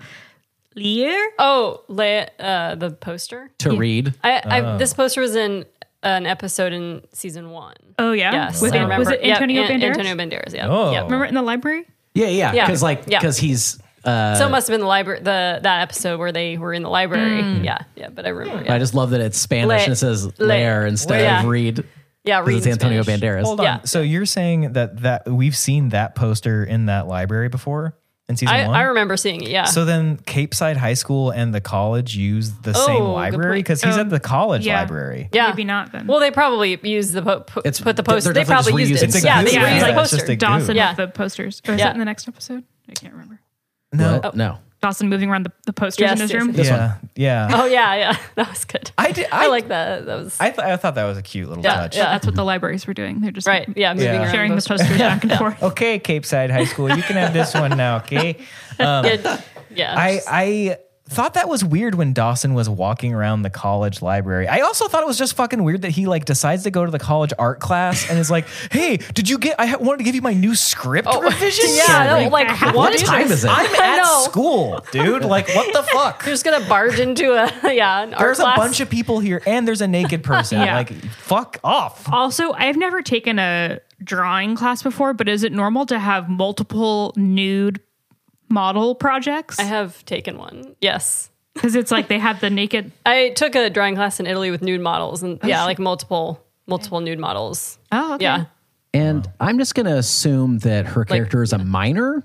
Lier? Oh, Le, uh, the poster. to read. I, I this poster was in an episode in season one. Oh yeah. Yes, With I An- remember. was it Antonio An- Banderas? Antonio Banderas. Yeah. Oh. Yep. Remember in the library? Yeah, yeah. Yeah. Because like Yeah. because he's uh So it must have been the library, the that episode where they were in the library. Yeah, yeah. But I remember. I Yeah, just love that it's Spanish Le- and it says Le- lair instead Yeah. of read. Yeah, Read it's Antonio Spanish. Banderas. Hold on. Yeah. So you're saying that that we've seen that poster in that library before? in season I, one? I remember seeing it. Yeah. So then Capeside High School and the college use the same Oh, good library because he's Oh, at the college yeah. library. yeah. Maybe not then. Well, they probably use the po- po- It's- put the they're. They probably just used it. reusing Yeah, they Yeah, reused yeah, the it's poster. Dawson. Yeah. with the posters. Or is Yeah. that in the next episode? I can't remember. No. What? No. Dawson moving around the, the posters Yes, in his yes, room. yes. This yeah, yeah. Oh yeah, yeah. That was good. I did. I, I, like that. That was I, th- I thought that was a cute little Yeah, touch. yeah. That's what the libraries were doing. They're just right. Yeah, moving Yeah. around. sharing the posters. posters back and forth. Okay, Capeside High School, you can have this one now. Okay. Um, Yeah, yeah. I I thought that was weird when Dawson was walking around the college library. I also thought it was just fucking weird that he like decides to go to the college art class and is like, "Hey, did you get? I ha- wanted to give you my new script oh, revision. Oh, yeah, no, like I what time is it? I'm at know. school, dude. Like, what the fuck? You're just gonna barge into a yeah. An art There's a class. bunch of people here, and there's a naked person. Yeah. Like, fuck off. Also, I've never taken a drawing class before, but is it normal to have multiple nude model projects? I have taken one. Yes. Because it's like they have the naked. I took a drawing class in Italy with nude models and yeah, like multiple multiple nude models. Oh, okay. Yeah. And I'm just going to assume that her character is a minor.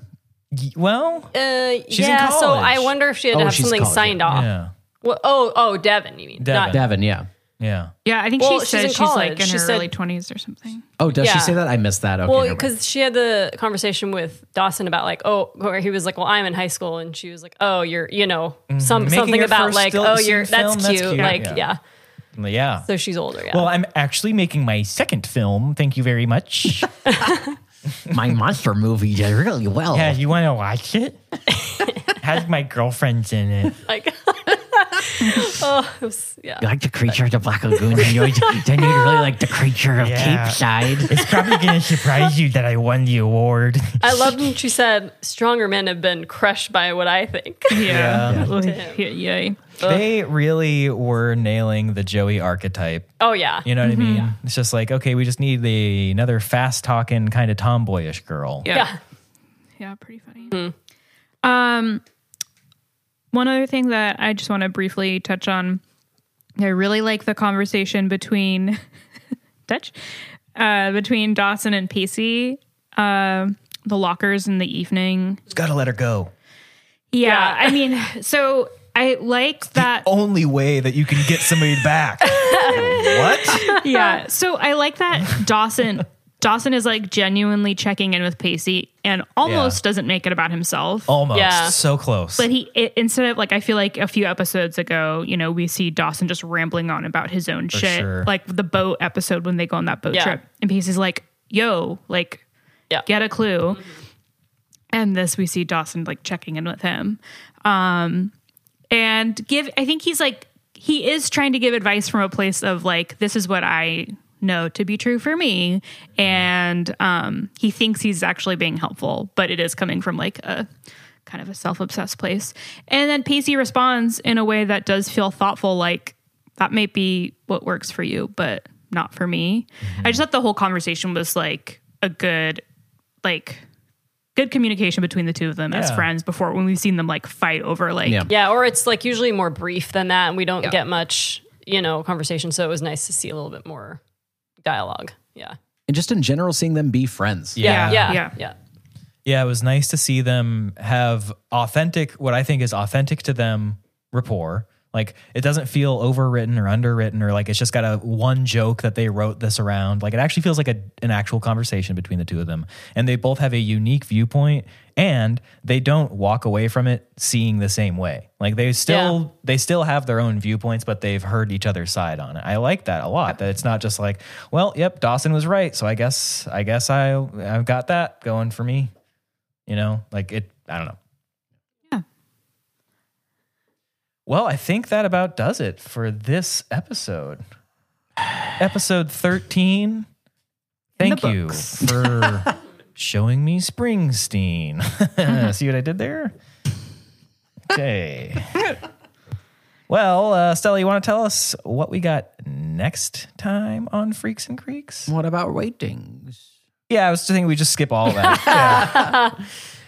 Well, Uh, in yeah, so I wonder if she had Oh, to have something college, signed yeah. off. yeah, Well, oh, oh, Devon, you mean? Devon. Not, Devon, yeah. Yeah. Yeah, I think Well, she she's says in she's like college. in She her said- early 20s or something. Oh, does she Yeah. say that? I missed that. Okay. well, never mind. because she had the conversation with Dawson about like, oh, where he was like, well, I'm in high school, and she was like, oh, you're, you know, mm-hmm. some Making something your about first like, still oh, you're that's film, cute, that's cute. like, Yeah. yeah. Yeah. So she's older, yeah. Well, I'm actually making my second film. Thank you very much. my monster movie did really well. yeah, you want to watch it? Has my girlfriends in it. like, oh, it was, yeah. You like the creature of the Black Lagoon, then you, then you really like the creature of Yeah. Capeside. It's probably going to surprise you that I won the award. I loved when she said, stronger men have been crushed by what I think. Yeah. him. Yeah. Yay. They really were nailing the Joey archetype. oh, yeah. You know what I mean? It's just like, okay, we just need the, another fast talking, kind of tomboyish girl. Yeah. Yeah. Yeah, pretty funny. Um, one other thing that I just want to briefly touch on, I really like the conversation between touch uh, between Dawson and Pacey. Uh, the lockers in the evening. Just got to let her go. Yeah, Yeah. I mean, so I like that. Only way that you can get somebody back. what? yeah. So I like that Dawson Dawson is like genuinely checking in with Pacey and almost Yeah. doesn't make it about himself. Almost. Yeah. So close. But he it, instead of like I feel like a few episodes ago, you know, we see Dawson just rambling on about his own shit, sure. like the boat episode when they go on that boat Yeah. trip, and Pacey's like, "Yo, like, Yeah. get a clue." And this we see Dawson like checking in with him, um, and give. I think he's like he is trying to give advice from a place of like, "This is what I." know to be true for me and um he thinks he's actually being helpful but it is coming from like a kind of a self-obsessed place and then pacey responds in a way that does feel thoughtful like that may be what works for you but not for me i just thought the whole conversation was like a good like good communication between the two of them as friends before when we've seen them like fight over like Yeah. Yeah, or it's like usually more brief than that, and we don't Yeah. get much, you know, conversation. So it was nice to see a little bit more dialogue. Yeah. And just in general, seeing them be friends. Yeah. Yeah. Yeah. Yeah. Yeah, it was nice to see them have authentic, what I think is authentic to them rapport. Like it doesn't feel overwritten or underwritten or like it's just got a one joke that they wrote this around. Like it actually feels like a, an actual conversation between the two of them. And they both have a unique viewpoint and they don't walk away from it seeing the same way. Like they still Yeah. they still have their own viewpoints, but they've heard each other's side on it. I like that a lot. That it's not just like, well, yep, Dawson was right, so I guess I guess I I've got that going for me. You know, like it. I don't know. Yeah. Well, I think that about does it for this episode. Episode thirteen. Thank you books. for showing me Springsteen. See what I did there? Okay. Well, uh, Stella, you want to tell us what we got next time on Freaks and Creeks? What about ratings? Yeah, I was thinking we just skip all of that. Yeah,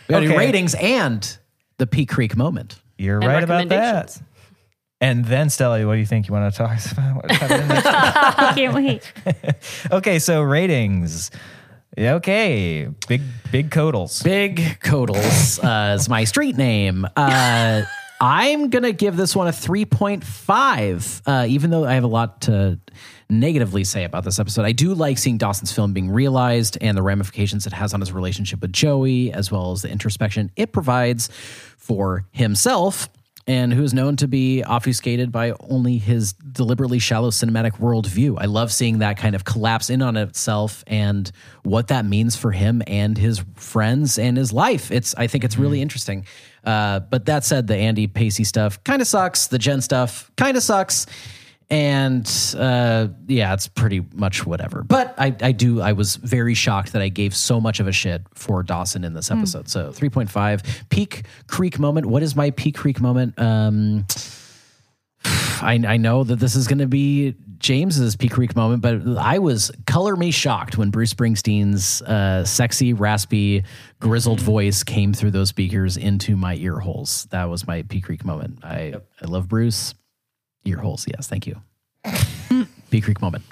We got Okay. ratings and the Peak Creek moment. you're And right about that. Recommendations. And then, Stella, what do you think? You want to talk about? What's? I can't wait okay, so ratings. Yeah, Okay, big big codals. Big Codals uh, is my street name. Uh, I'm going to give this one a 3.5, uh, even though I have a lot to negatively say about this episode. I do like seeing Dawson's film being realized and the ramifications it has on his relationship with Joey, as well as the introspection it provides for himself and who is known to be obfuscated by only his deliberately shallow cinematic worldview. I love seeing that kind of collapse in on itself and what that means for him and his friends and his life. It's I think it's really interesting. Uh, but that said, the Andie Pacey stuff kind of sucks. The Jen stuff kind of sucks. And uh, yeah, it's pretty much whatever. But I, I do. I was very shocked that I gave so much of a shit for Dawson in this episode. So three point five. Peak Creek moment. What is my Peak Creek moment? Um, I, I know that this is going to be James's Peak Creek moment, but I was color me shocked when Bruce Springsteen's uh, sexy, raspy, grizzled voice came through those speakers into my ear holes. That was my Peak Creek moment. I I love Bruce. Ear holes, yes, thank you. Peak Creek moment.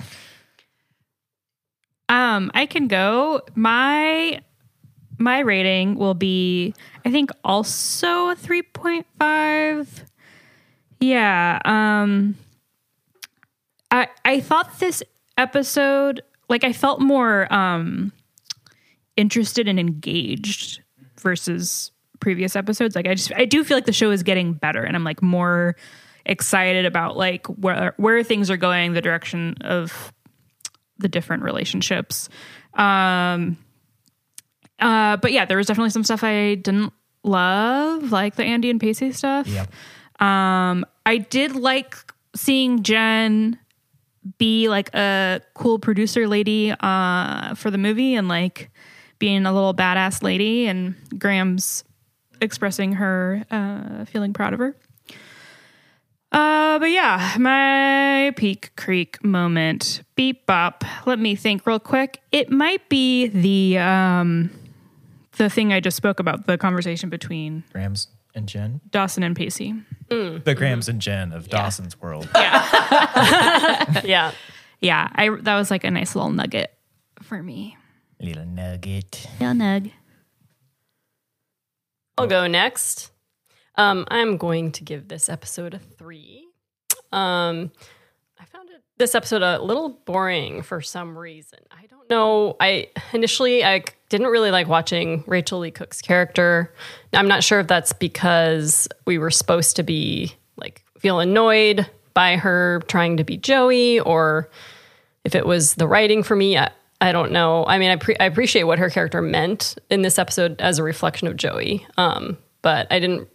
Um, I can go. My my rating will be, I think, also a three point five. Yeah. Um, I I thought this episode, like, I felt more um interested and engaged versus previous episodes. Like, I just I do feel like the show is getting better, and I'm like more excited about like where where things are going, the direction of the different relationships. Um, uh, but yeah, there was definitely some stuff I didn't love, like the Andie and Pacey stuff. Yep. Um, I did like seeing Jen be like a cool producer lady uh, for the movie and like being a little badass lady, and Graham's expressing her uh, feeling proud of her. Uh, but yeah, my Peak Creek moment. Beep bop. Let me think real quick. It might be the um the thing I just spoke about, the conversation between Grams and Jen. Dawson and Pacey. The Grams and Jen of Dawson's World. Yeah, yeah. Yeah, I that was like a nice little nugget for me. Little nugget. Little nug. I'll go next. Um, I'm going to give this episode a three. Um, I found it this episode a little boring for some reason. I don't know. I initially I didn't really like watching Rachael Leigh Cook's character. I'm not sure if that's because we were supposed to be like feel annoyed by her trying to be Joey, or if it was the writing for me. I, I don't know. I mean, I, pre- I appreciate what her character meant in this episode as a reflection of Joey, um, but I didn't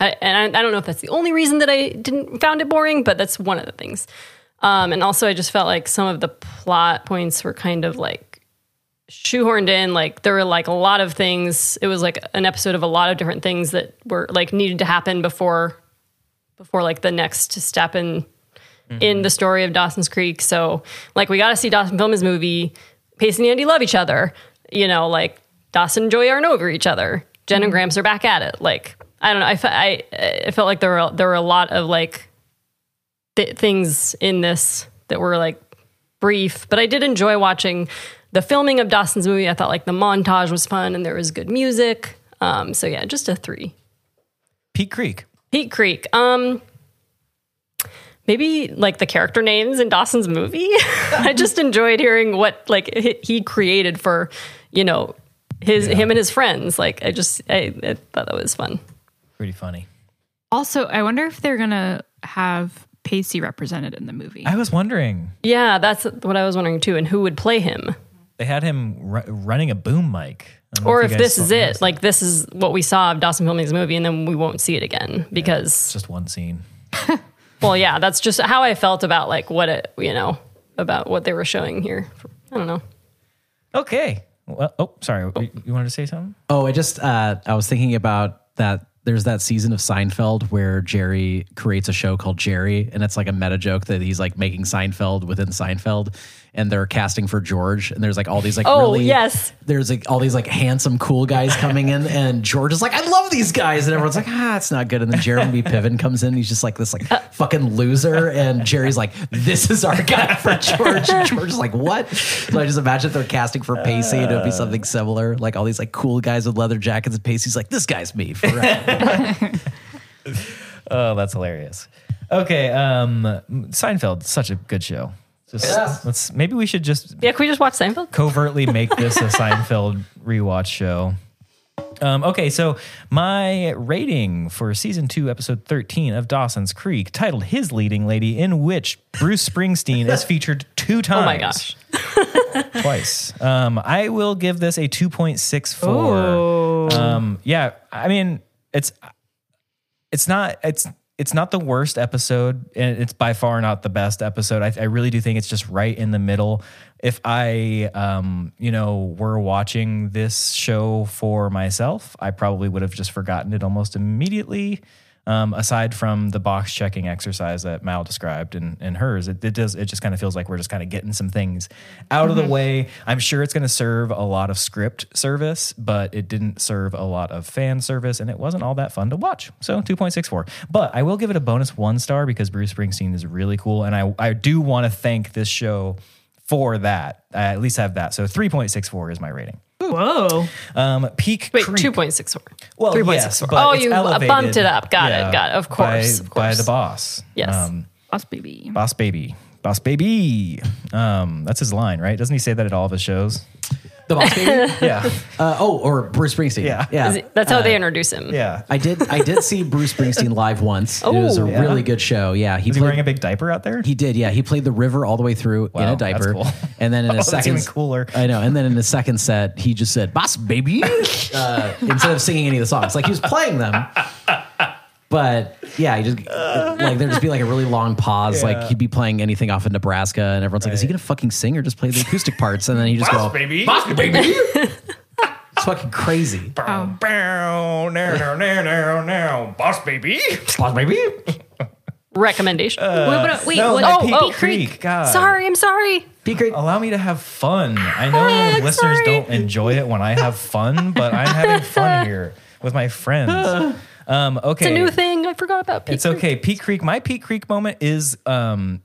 I, and I, I don't know if that's the only reason that I didn't found it boring, but that's one of the things. Um, and also, I just felt like some of the plot points were kind of like shoehorned in. Like there were like a lot of things. It was like an episode of a lot of different things that were like needed to happen before, before like the next step in in the story of Dawson's Creek. So like we got to see Dawson film his movie. Pacey and Andie love each other. You know, like Dawson and Joy aren't over each other. Jen and Gramps are back at it. Like I don't know. I, fe- I, I felt like there were there were a lot of like th- things in this that were like brief, but I did enjoy watching the filming of Dawson's movie. I thought like the montage was fun and there was good music. Um, so yeah, just a three. Peak Creek. Peak Creek. Um, maybe like the character names in Dawson's movie. I just enjoyed hearing what like he- he created for you know his him and his friends. Like I just I, I thought that was fun. Pretty funny. Also, I wonder if they're gonna have Pacey represented in the movie. I was wondering. Yeah, that's what I was wondering too. And who would play him? They had him ru- running a boom mic. I don't know Or you if this is noticed it, like this is what we saw of Dawson Filming's movie, and then we won't see it again because, It's just one scene. well, yeah, that's just how I felt about like what it, you know, about what they were showing here. I don't know. Okay. Well, oh, sorry. You- You wanted to say something? Oh, I just uh, I was thinking about that there's that season of Seinfeld where Jerry creates a show called Jerry, and it's like a meta joke that he's like making Seinfeld within Seinfeld, and they're casting for George, and there's like all these like Oh, really yes. there's like all these like handsome cool guys coming in, and George is like, I love these guys, and everyone's like, ah, it's not good, and then Jeremy Piven comes in, he's just like this like fucking loser, and Jerry's like, this is our guy for George, and George is like, what? So I just imagine if they're casting for Pacey, and it would be something similar, like all these like cool guys with leather jackets, and Pacey's like, this guy's me forever. Oh, that's hilarious. Okay, um, Seinfeld, such a good show. Just let's maybe we should just Yeah, can we just watch Seinfeld? covertly make this a Seinfeld rewatch show. Um, okay, so my rating for season two, episode 13 of Dawson's Creek, titled His Leading Lady, in which Bruce Springsteen is featured two times. Oh my gosh. Twice. Um, I will give this a 2.64. Um, yeah, I mean, it's it's not it's it's not the worst episode and it's by far not the best episode. I, I really do think it's just right in the middle. If i um you know were watching this show for myself i probably would have just forgotten it almost immediately um, aside from the box checking exercise that Mal described in, in hers, it, it does it just kind of feels like we're just kind of getting some things out of the way. I'm sure it's going to serve a lot of script service, but it didn't serve a lot of fan service, and it wasn't all that fun to watch. So 2.64. But I will give it a bonus one star because Bruce Springsteen is really cool, and I I do want to thank this show for that. I at least have that. So 3.64 is my rating. Whoa. Um, Peak Wait, Creek. 2.64. Well, 3.64. yes, oh, you uh, bumped it up. Got Yeah, it. Got it. Of course. by, of by the boss. Yes. Um, Boss baby. boss baby. Boss baby. Um, that's his line, right? Doesn't he say that at all of his shows? The boss baby? Yeah. Uh, oh, or Bruce Springsteen. Yeah. yeah. It- That's how they introduce him. yeah. I did. I did see Bruce Springsteen live once. it was a Oh. Yeah. really good show. Yeah, he Is he wearing a big diaper out there? He did, yeah. He played the river all the way through in a diaper, that's cool. and then in Oh, a that's second, even cooler. I know. And then in the second set, he just said "boss baby" uh, instead of singing any of the songs. Like he was playing them, but yeah, he just like there'd just be like a really long pause. Like he'd be playing anything off of Nebraska, and everyone's like, "Is he gonna fucking sing or just play the acoustic parts?" And then he just go, Boss baby. "Boss baby." it's fucking crazy. Bow, bow, now, now, now, now, now. Boss baby. Boss baby. Recommendation. Uh, wait, but, wait no, what, no, oh, Peak oh, Creek. God. sorry, I'm sorry. Be great. Allow me to have fun. I know I'm listeners sorry. don't enjoy it when I have fun, but I'm having fun here with my friends. Um, okay. It's a new thing. I forgot about Peak It's okay. Peak Creek. My Peak Creek moment is, um,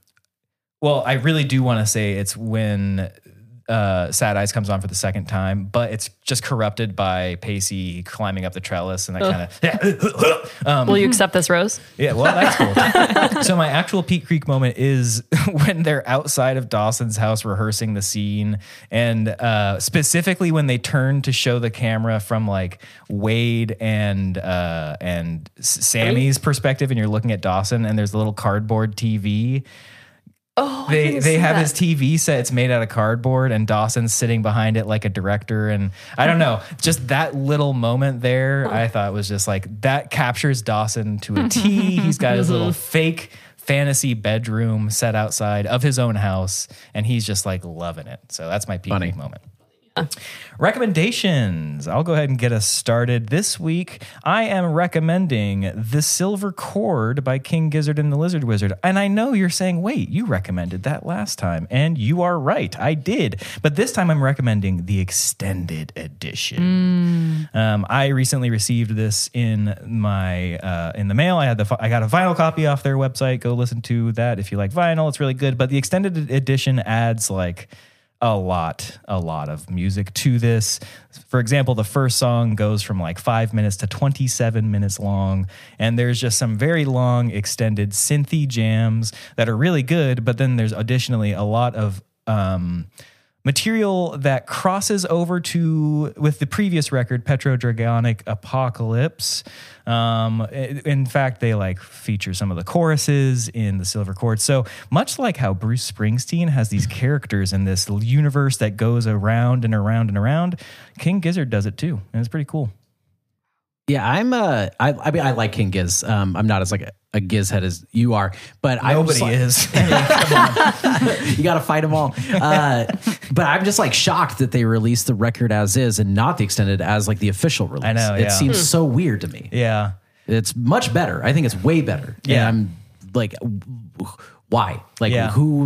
well, I really do want to say it's when uh, Sad Eyes comes on for the second time, but it's just corrupted by Pacey climbing up the trellis and that kind of. um, Will you accept this rose? yeah, well, that's cool. so my actual Peak Creek moment is when they're outside of Dawson's house rehearsing the scene, and uh, specifically when they turn to show the camera from like Wade and uh, and Sammy's perspective, and you're looking at Dawson, and there's a little cardboard TV. Oh, I They didn't they see have that. his TV set. It's made out of cardboard, and Dawson's sitting behind it like a director. And I don't know, just that little moment there, I thought was just like that captures Dawson to a T. He's got his little mm-hmm. fake fantasy bedroom set outside of his own house, and he's just like loving it. So that's my peak Funny. moment. Recommendations. I'll go ahead and get us started. This week, I am recommending The Silver Cord by King Gizzard and the Lizard Wizard. And I know you're saying, wait, you recommended that last time. And you are right. I did. But this time I'm recommending the extended edition. Um, I recently received this in my uh, in the mail. I had the I got a vinyl copy off their website. Go listen to that if you like vinyl. It's really good. But the extended edition adds like a lot, a lot of music to this. For example, the first song goes from like five minutes to 27 minutes long. And there's just some very long, extended synthy jams that are really good. But then there's additionally a lot of, um, material that crosses over to with the previous record PetroDragonic Apocalypse. Um, in fact they like feature some of the choruses in the silver cord so much like how bruce springsteen has these characters in this universe that goes around and around and around king gizzard does it too and it's pretty cool Yeah, I'm. Uh, I, I mean, I like King Giz. Um, I'm not as like a, a Giz head as you are, but nobody like, is you got to fight them all. Uh, but I'm just like shocked that they released the record as is and not the extended as like the official release. I know, It yeah. seems so weird to me. Yeah. It's much better. I think it's way better. Yeah. And I'm like, why? Like, Yeah. who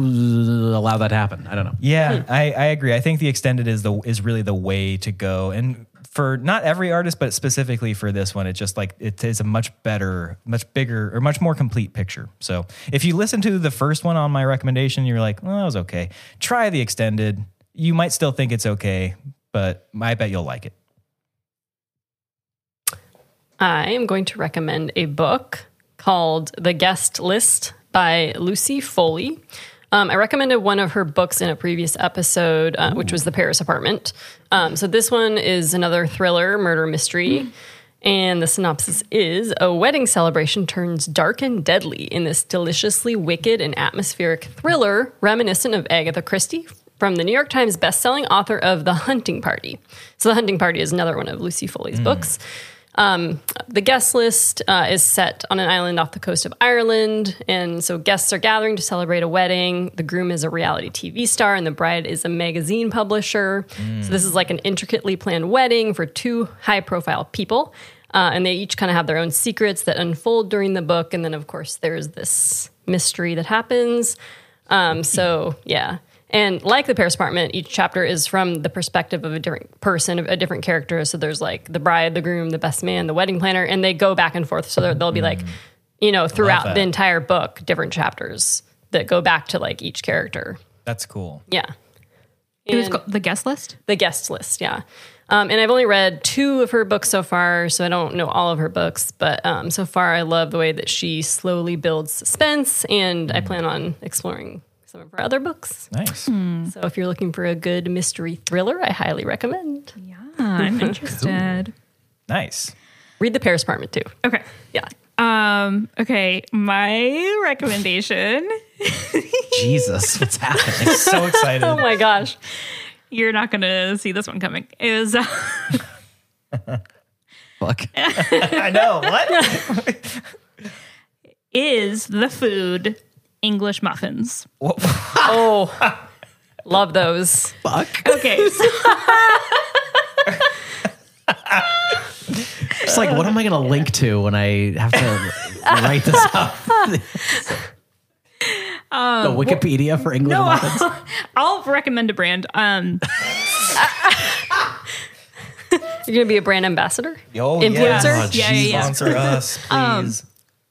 allowed that to happen? I don't know. Yeah, I, I agree. I think the extended is the is really the way to go, and for not every artist, but specifically for this one, it's just like it is a much better, much bigger, or much more complete picture. So if you listen to the first one on my recommendation, you're like, well, that was okay. Try the extended. You might still think it's okay, but I bet you'll like it. I am going to recommend a book called The Guest List by Lucy Foley. Um, I recommended one of her books in a previous episode, uh, which was The Paris Apartment. Um, so this one is another thriller, murder mystery. And the synopsis is A wedding celebration turns dark and deadly in this deliciously wicked and atmospheric thriller reminiscent of Agatha Christie from the New York Times bestselling author of The Hunting Party. So, The Hunting Party is another one of Lucy Foley's books. Um, the guest list uh, is set on an island off the coast of Ireland. And so guests are gathering to celebrate a wedding. The groom is a reality TV star, and the bride is a magazine publisher. So this is like an intricately planned wedding for two high profile people. Uh, and they each kind of have their own secrets that unfold during the book. And then, of course, there's this mystery that happens. Um, so, yeah. And like the Paris apartment, each chapter is from the perspective of a different person, a different character. So there's like the bride, the groom, the best man, the wedding planner, and they go back and forth. So there- there'll be like, you know, throughout the entire book, different chapters that go back to like each character. That's cool. Yeah. It was called the guest list. the guest list, yeah. Um, and I've only read two of her books so far, so I don't know all of her books. But um, so far, I love the way that she slowly builds suspense, and I plan on exploring some of her other books. Nice. So if you're looking for a good mystery thriller, I highly recommend. Yeah, I'm interested. Nice. Read The Paris Apartment too. Okay. Yeah. Um. Okay. My recommendation. Jesus, what's happening? So excited. Oh my gosh. You're not going to see this one coming. Is uh, Fuck. I know. What? is the food English muffins? Oh, love those. Fuck. Okay. So, It's like, what am I going to link to when I have to write this up? the Wikipedia for English muffins. I'll recommend a brand. Um. You're gonna be a brand ambassador. Oh, Influencer? yes. Yeah, yeah, yeah. Sponsor us, please.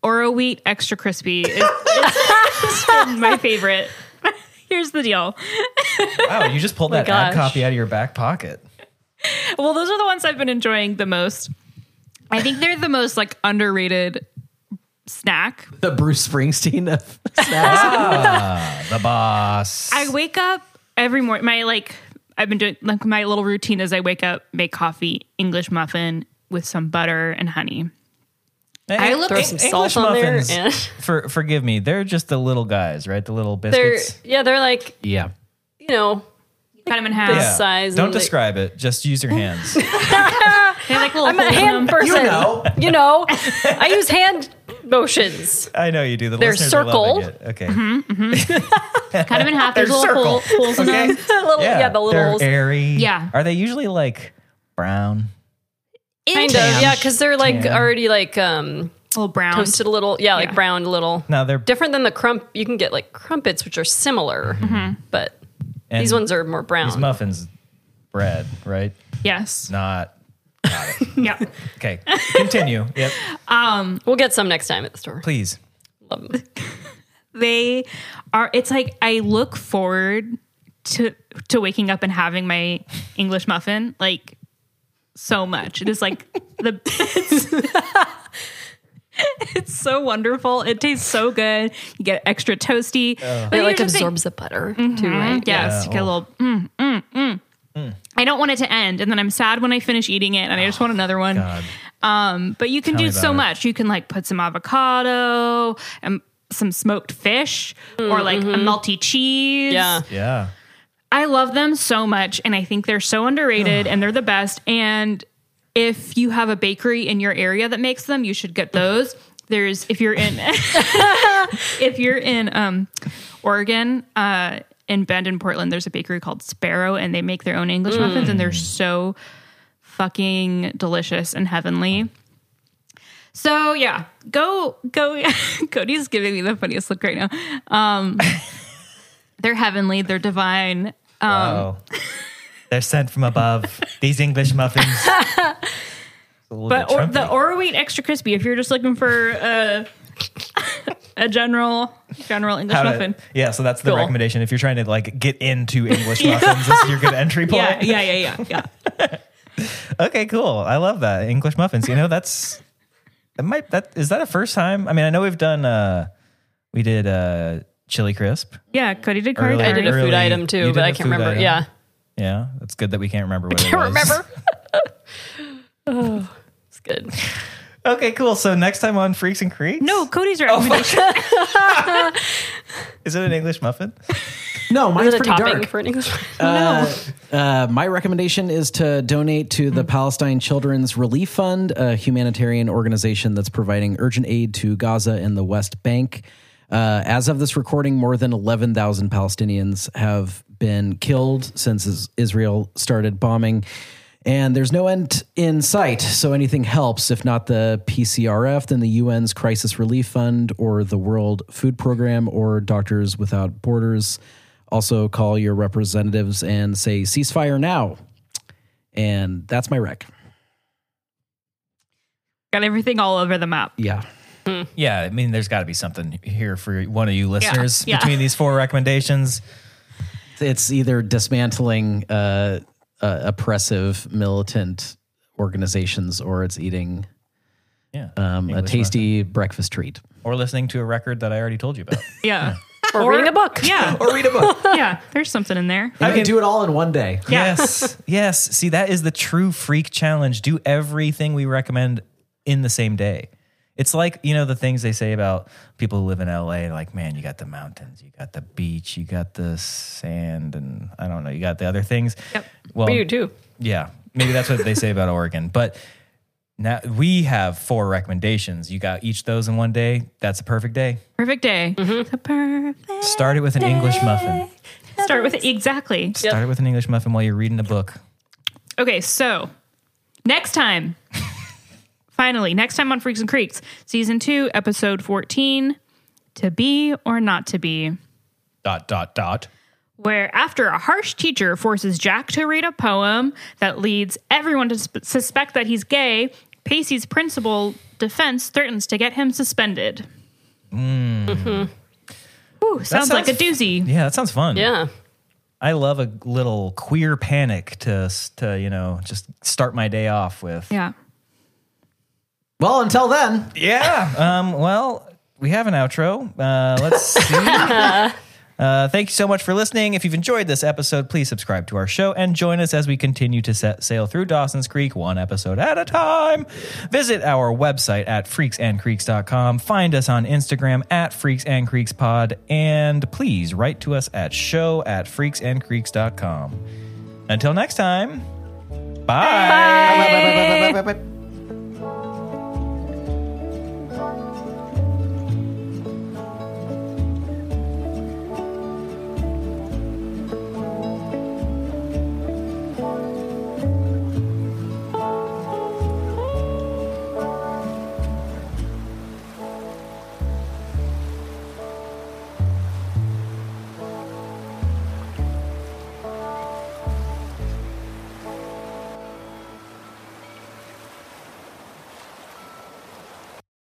Oroweat extra crispy is, is my favorite. Here's the deal. wow, you just pulled oh that ad gosh. copy out of your back pocket. Well, those are the ones I've been enjoying the most. I think they're the most like underrated snack. The Bruce Springsteen of snacks. Ah, the boss. I wake up every morning. My like I've been doing like my little routine is I wake up, make coffee, English muffin with some butter and honey. I look- Throw some salt on there. And for forgive me, they're just the little guys, right? The little they're biscuits. yeah, they're like yeah. you know Cut them in half. Yeah. size Don't and they- describe it. Just use your hands. They have like little I'm a hand them. person. You know. You know, I use hand motions. I know you do. The They're listeners are loving circle. it. Okay. Mm-hmm, mm-hmm. Cut them in half. There's They're little hole, circle. holes in Okay. them. little, yeah, the little they're holes. airy. Yeah. Are they usually like brown? Kind of, yeah, because they're like Tan. already like um A little brown. toasted a little, yeah, like Yeah. browned a little. No, they're Different than the crump. You can get like crumpets, which are similar, but and these ones are more brown. These muffins, bread, right? Yes. Not. Yeah. Okay. Continue. Yep. Um we'll get some next time at the store. Please. Love them. they are it's like i look forward to to waking up and having my english muffin like so much it is like the it's, it's so wonderful it tastes so good you get extra toasty But It like here's the thing- absorbs the butter too, right? yes you get a little mm, mm, mm. I don't want it to end, and then I'm sad when I finish eating it, and I just want another one. God. Um, but you can Tell do so it. much. You can like put some avocado and some smoked fish, or like a melty cheese. Yeah. Yeah. I love them so much, and I think they're so underrated, and they're the best. And if you have a bakery in your area that makes them, you should get those. There's if you're in if you're in um, Oregon, uh, in Bend in Portland, there's a bakery called Sparrow, and they make their own English muffins, and they're so fucking delicious and heavenly. So yeah, go go. Cody's giving me the funniest look right now. Um, they're heavenly. They're divine. Um, oh, they're sent from above. These English muffins. But or, the Oroweat extra crispy. If you're just looking for a a general general English to- muffin. yeah, so that's the Cool. recommendation. If you're trying to like get into English muffins, this is your good entry point. Yeah, yeah, yeah, yeah, yeah. Okay, cool. I love that English muffins. You know, that's that might that is that a first time? I mean, I know we've done uh we did uh chili crisp. Yeah, Cody did Early- curry. I did a Early- food item you too, did but a I can't food remember. item? Yeah. Yeah, that's good that we can't remember what it Can't was. remember. oh, it's good. Okay, cool. So next time on Freaks and Creeks, No, Cody's recommendation. is it an English muffin? No, Is mine's it a pretty topping dark. for an English? Uh, uh, my recommendation is to donate to the Palestine Children's Relief Fund, a humanitarian organization that's providing urgent aid to Gaza and the West Bank. Uh, as of this recording, more than 11,000 Palestinians have been killed since Israel started bombing. And there's no end in sight, so anything helps. If not the PCRF, then the UN's Crisis Relief Fund or the World Food Program or Doctors Without Borders. Also, call your representatives and say ceasefire now. And that's my rec. Got everything all over the map. Yeah. Yeah, I mean, there's got to be something here for one of you listeners yeah. between these four recommendations. It's either dismantling uh, uh, oppressive militant organizations or it's eating Yeah, um, a English tasty breakfast treat. or listening to a record that I already told you about. Yeah. Or, reading a book. Yeah. Or read a book. Yeah. There's something in there. I can do it all in one day. Yeah. Yes, yes. See, that is the true freak challenge. Do everything we recommend in the same day. It's like, you know, the things they say about people who live in LA, like, man, you got the mountains, you got the beach, you got the sand, and I don't know, you got the other things. Yep. Well, We do too. yeah, maybe that's what they say about Oregon. But now we have four recommendations. You got each those in one day. That's a perfect day. Perfect day. Mm-hmm. It's a perfect. Start it with an English muffin. Start with. Exactly. Start it with an English muffin while you're reading a book. Okay, so next time, finally, next time on Freaks and Creeks, season two, episode 14, To Be or Not to Be, Dot, dot, dot. where after a harsh teacher forces Jack to read a poem that leads everyone to sp- suspect that he's gay, Pacey's principal defense threatens to get him suspended. Hmm. Ooh, sounds, like a sounds- doozy. Yeah, that sounds fun. Yeah. I love a little queer panic to to you know just start my day off with. Yeah. Well, until then, Yeah. Um. Well, we have an outro. Uh, let's see. Uh, thank you so much for listening. If you've enjoyed this episode, please subscribe to our show and join us as we continue to set sail through Dawson's Creek one episode at a time. Visit our website at freaksandcreeks.com. Find us on Instagram at freaksandcreekspod. And please write to us at show at freaksandcreeks.com. Until next time, bye. bye, bye, bye, bye, bye, bye, bye.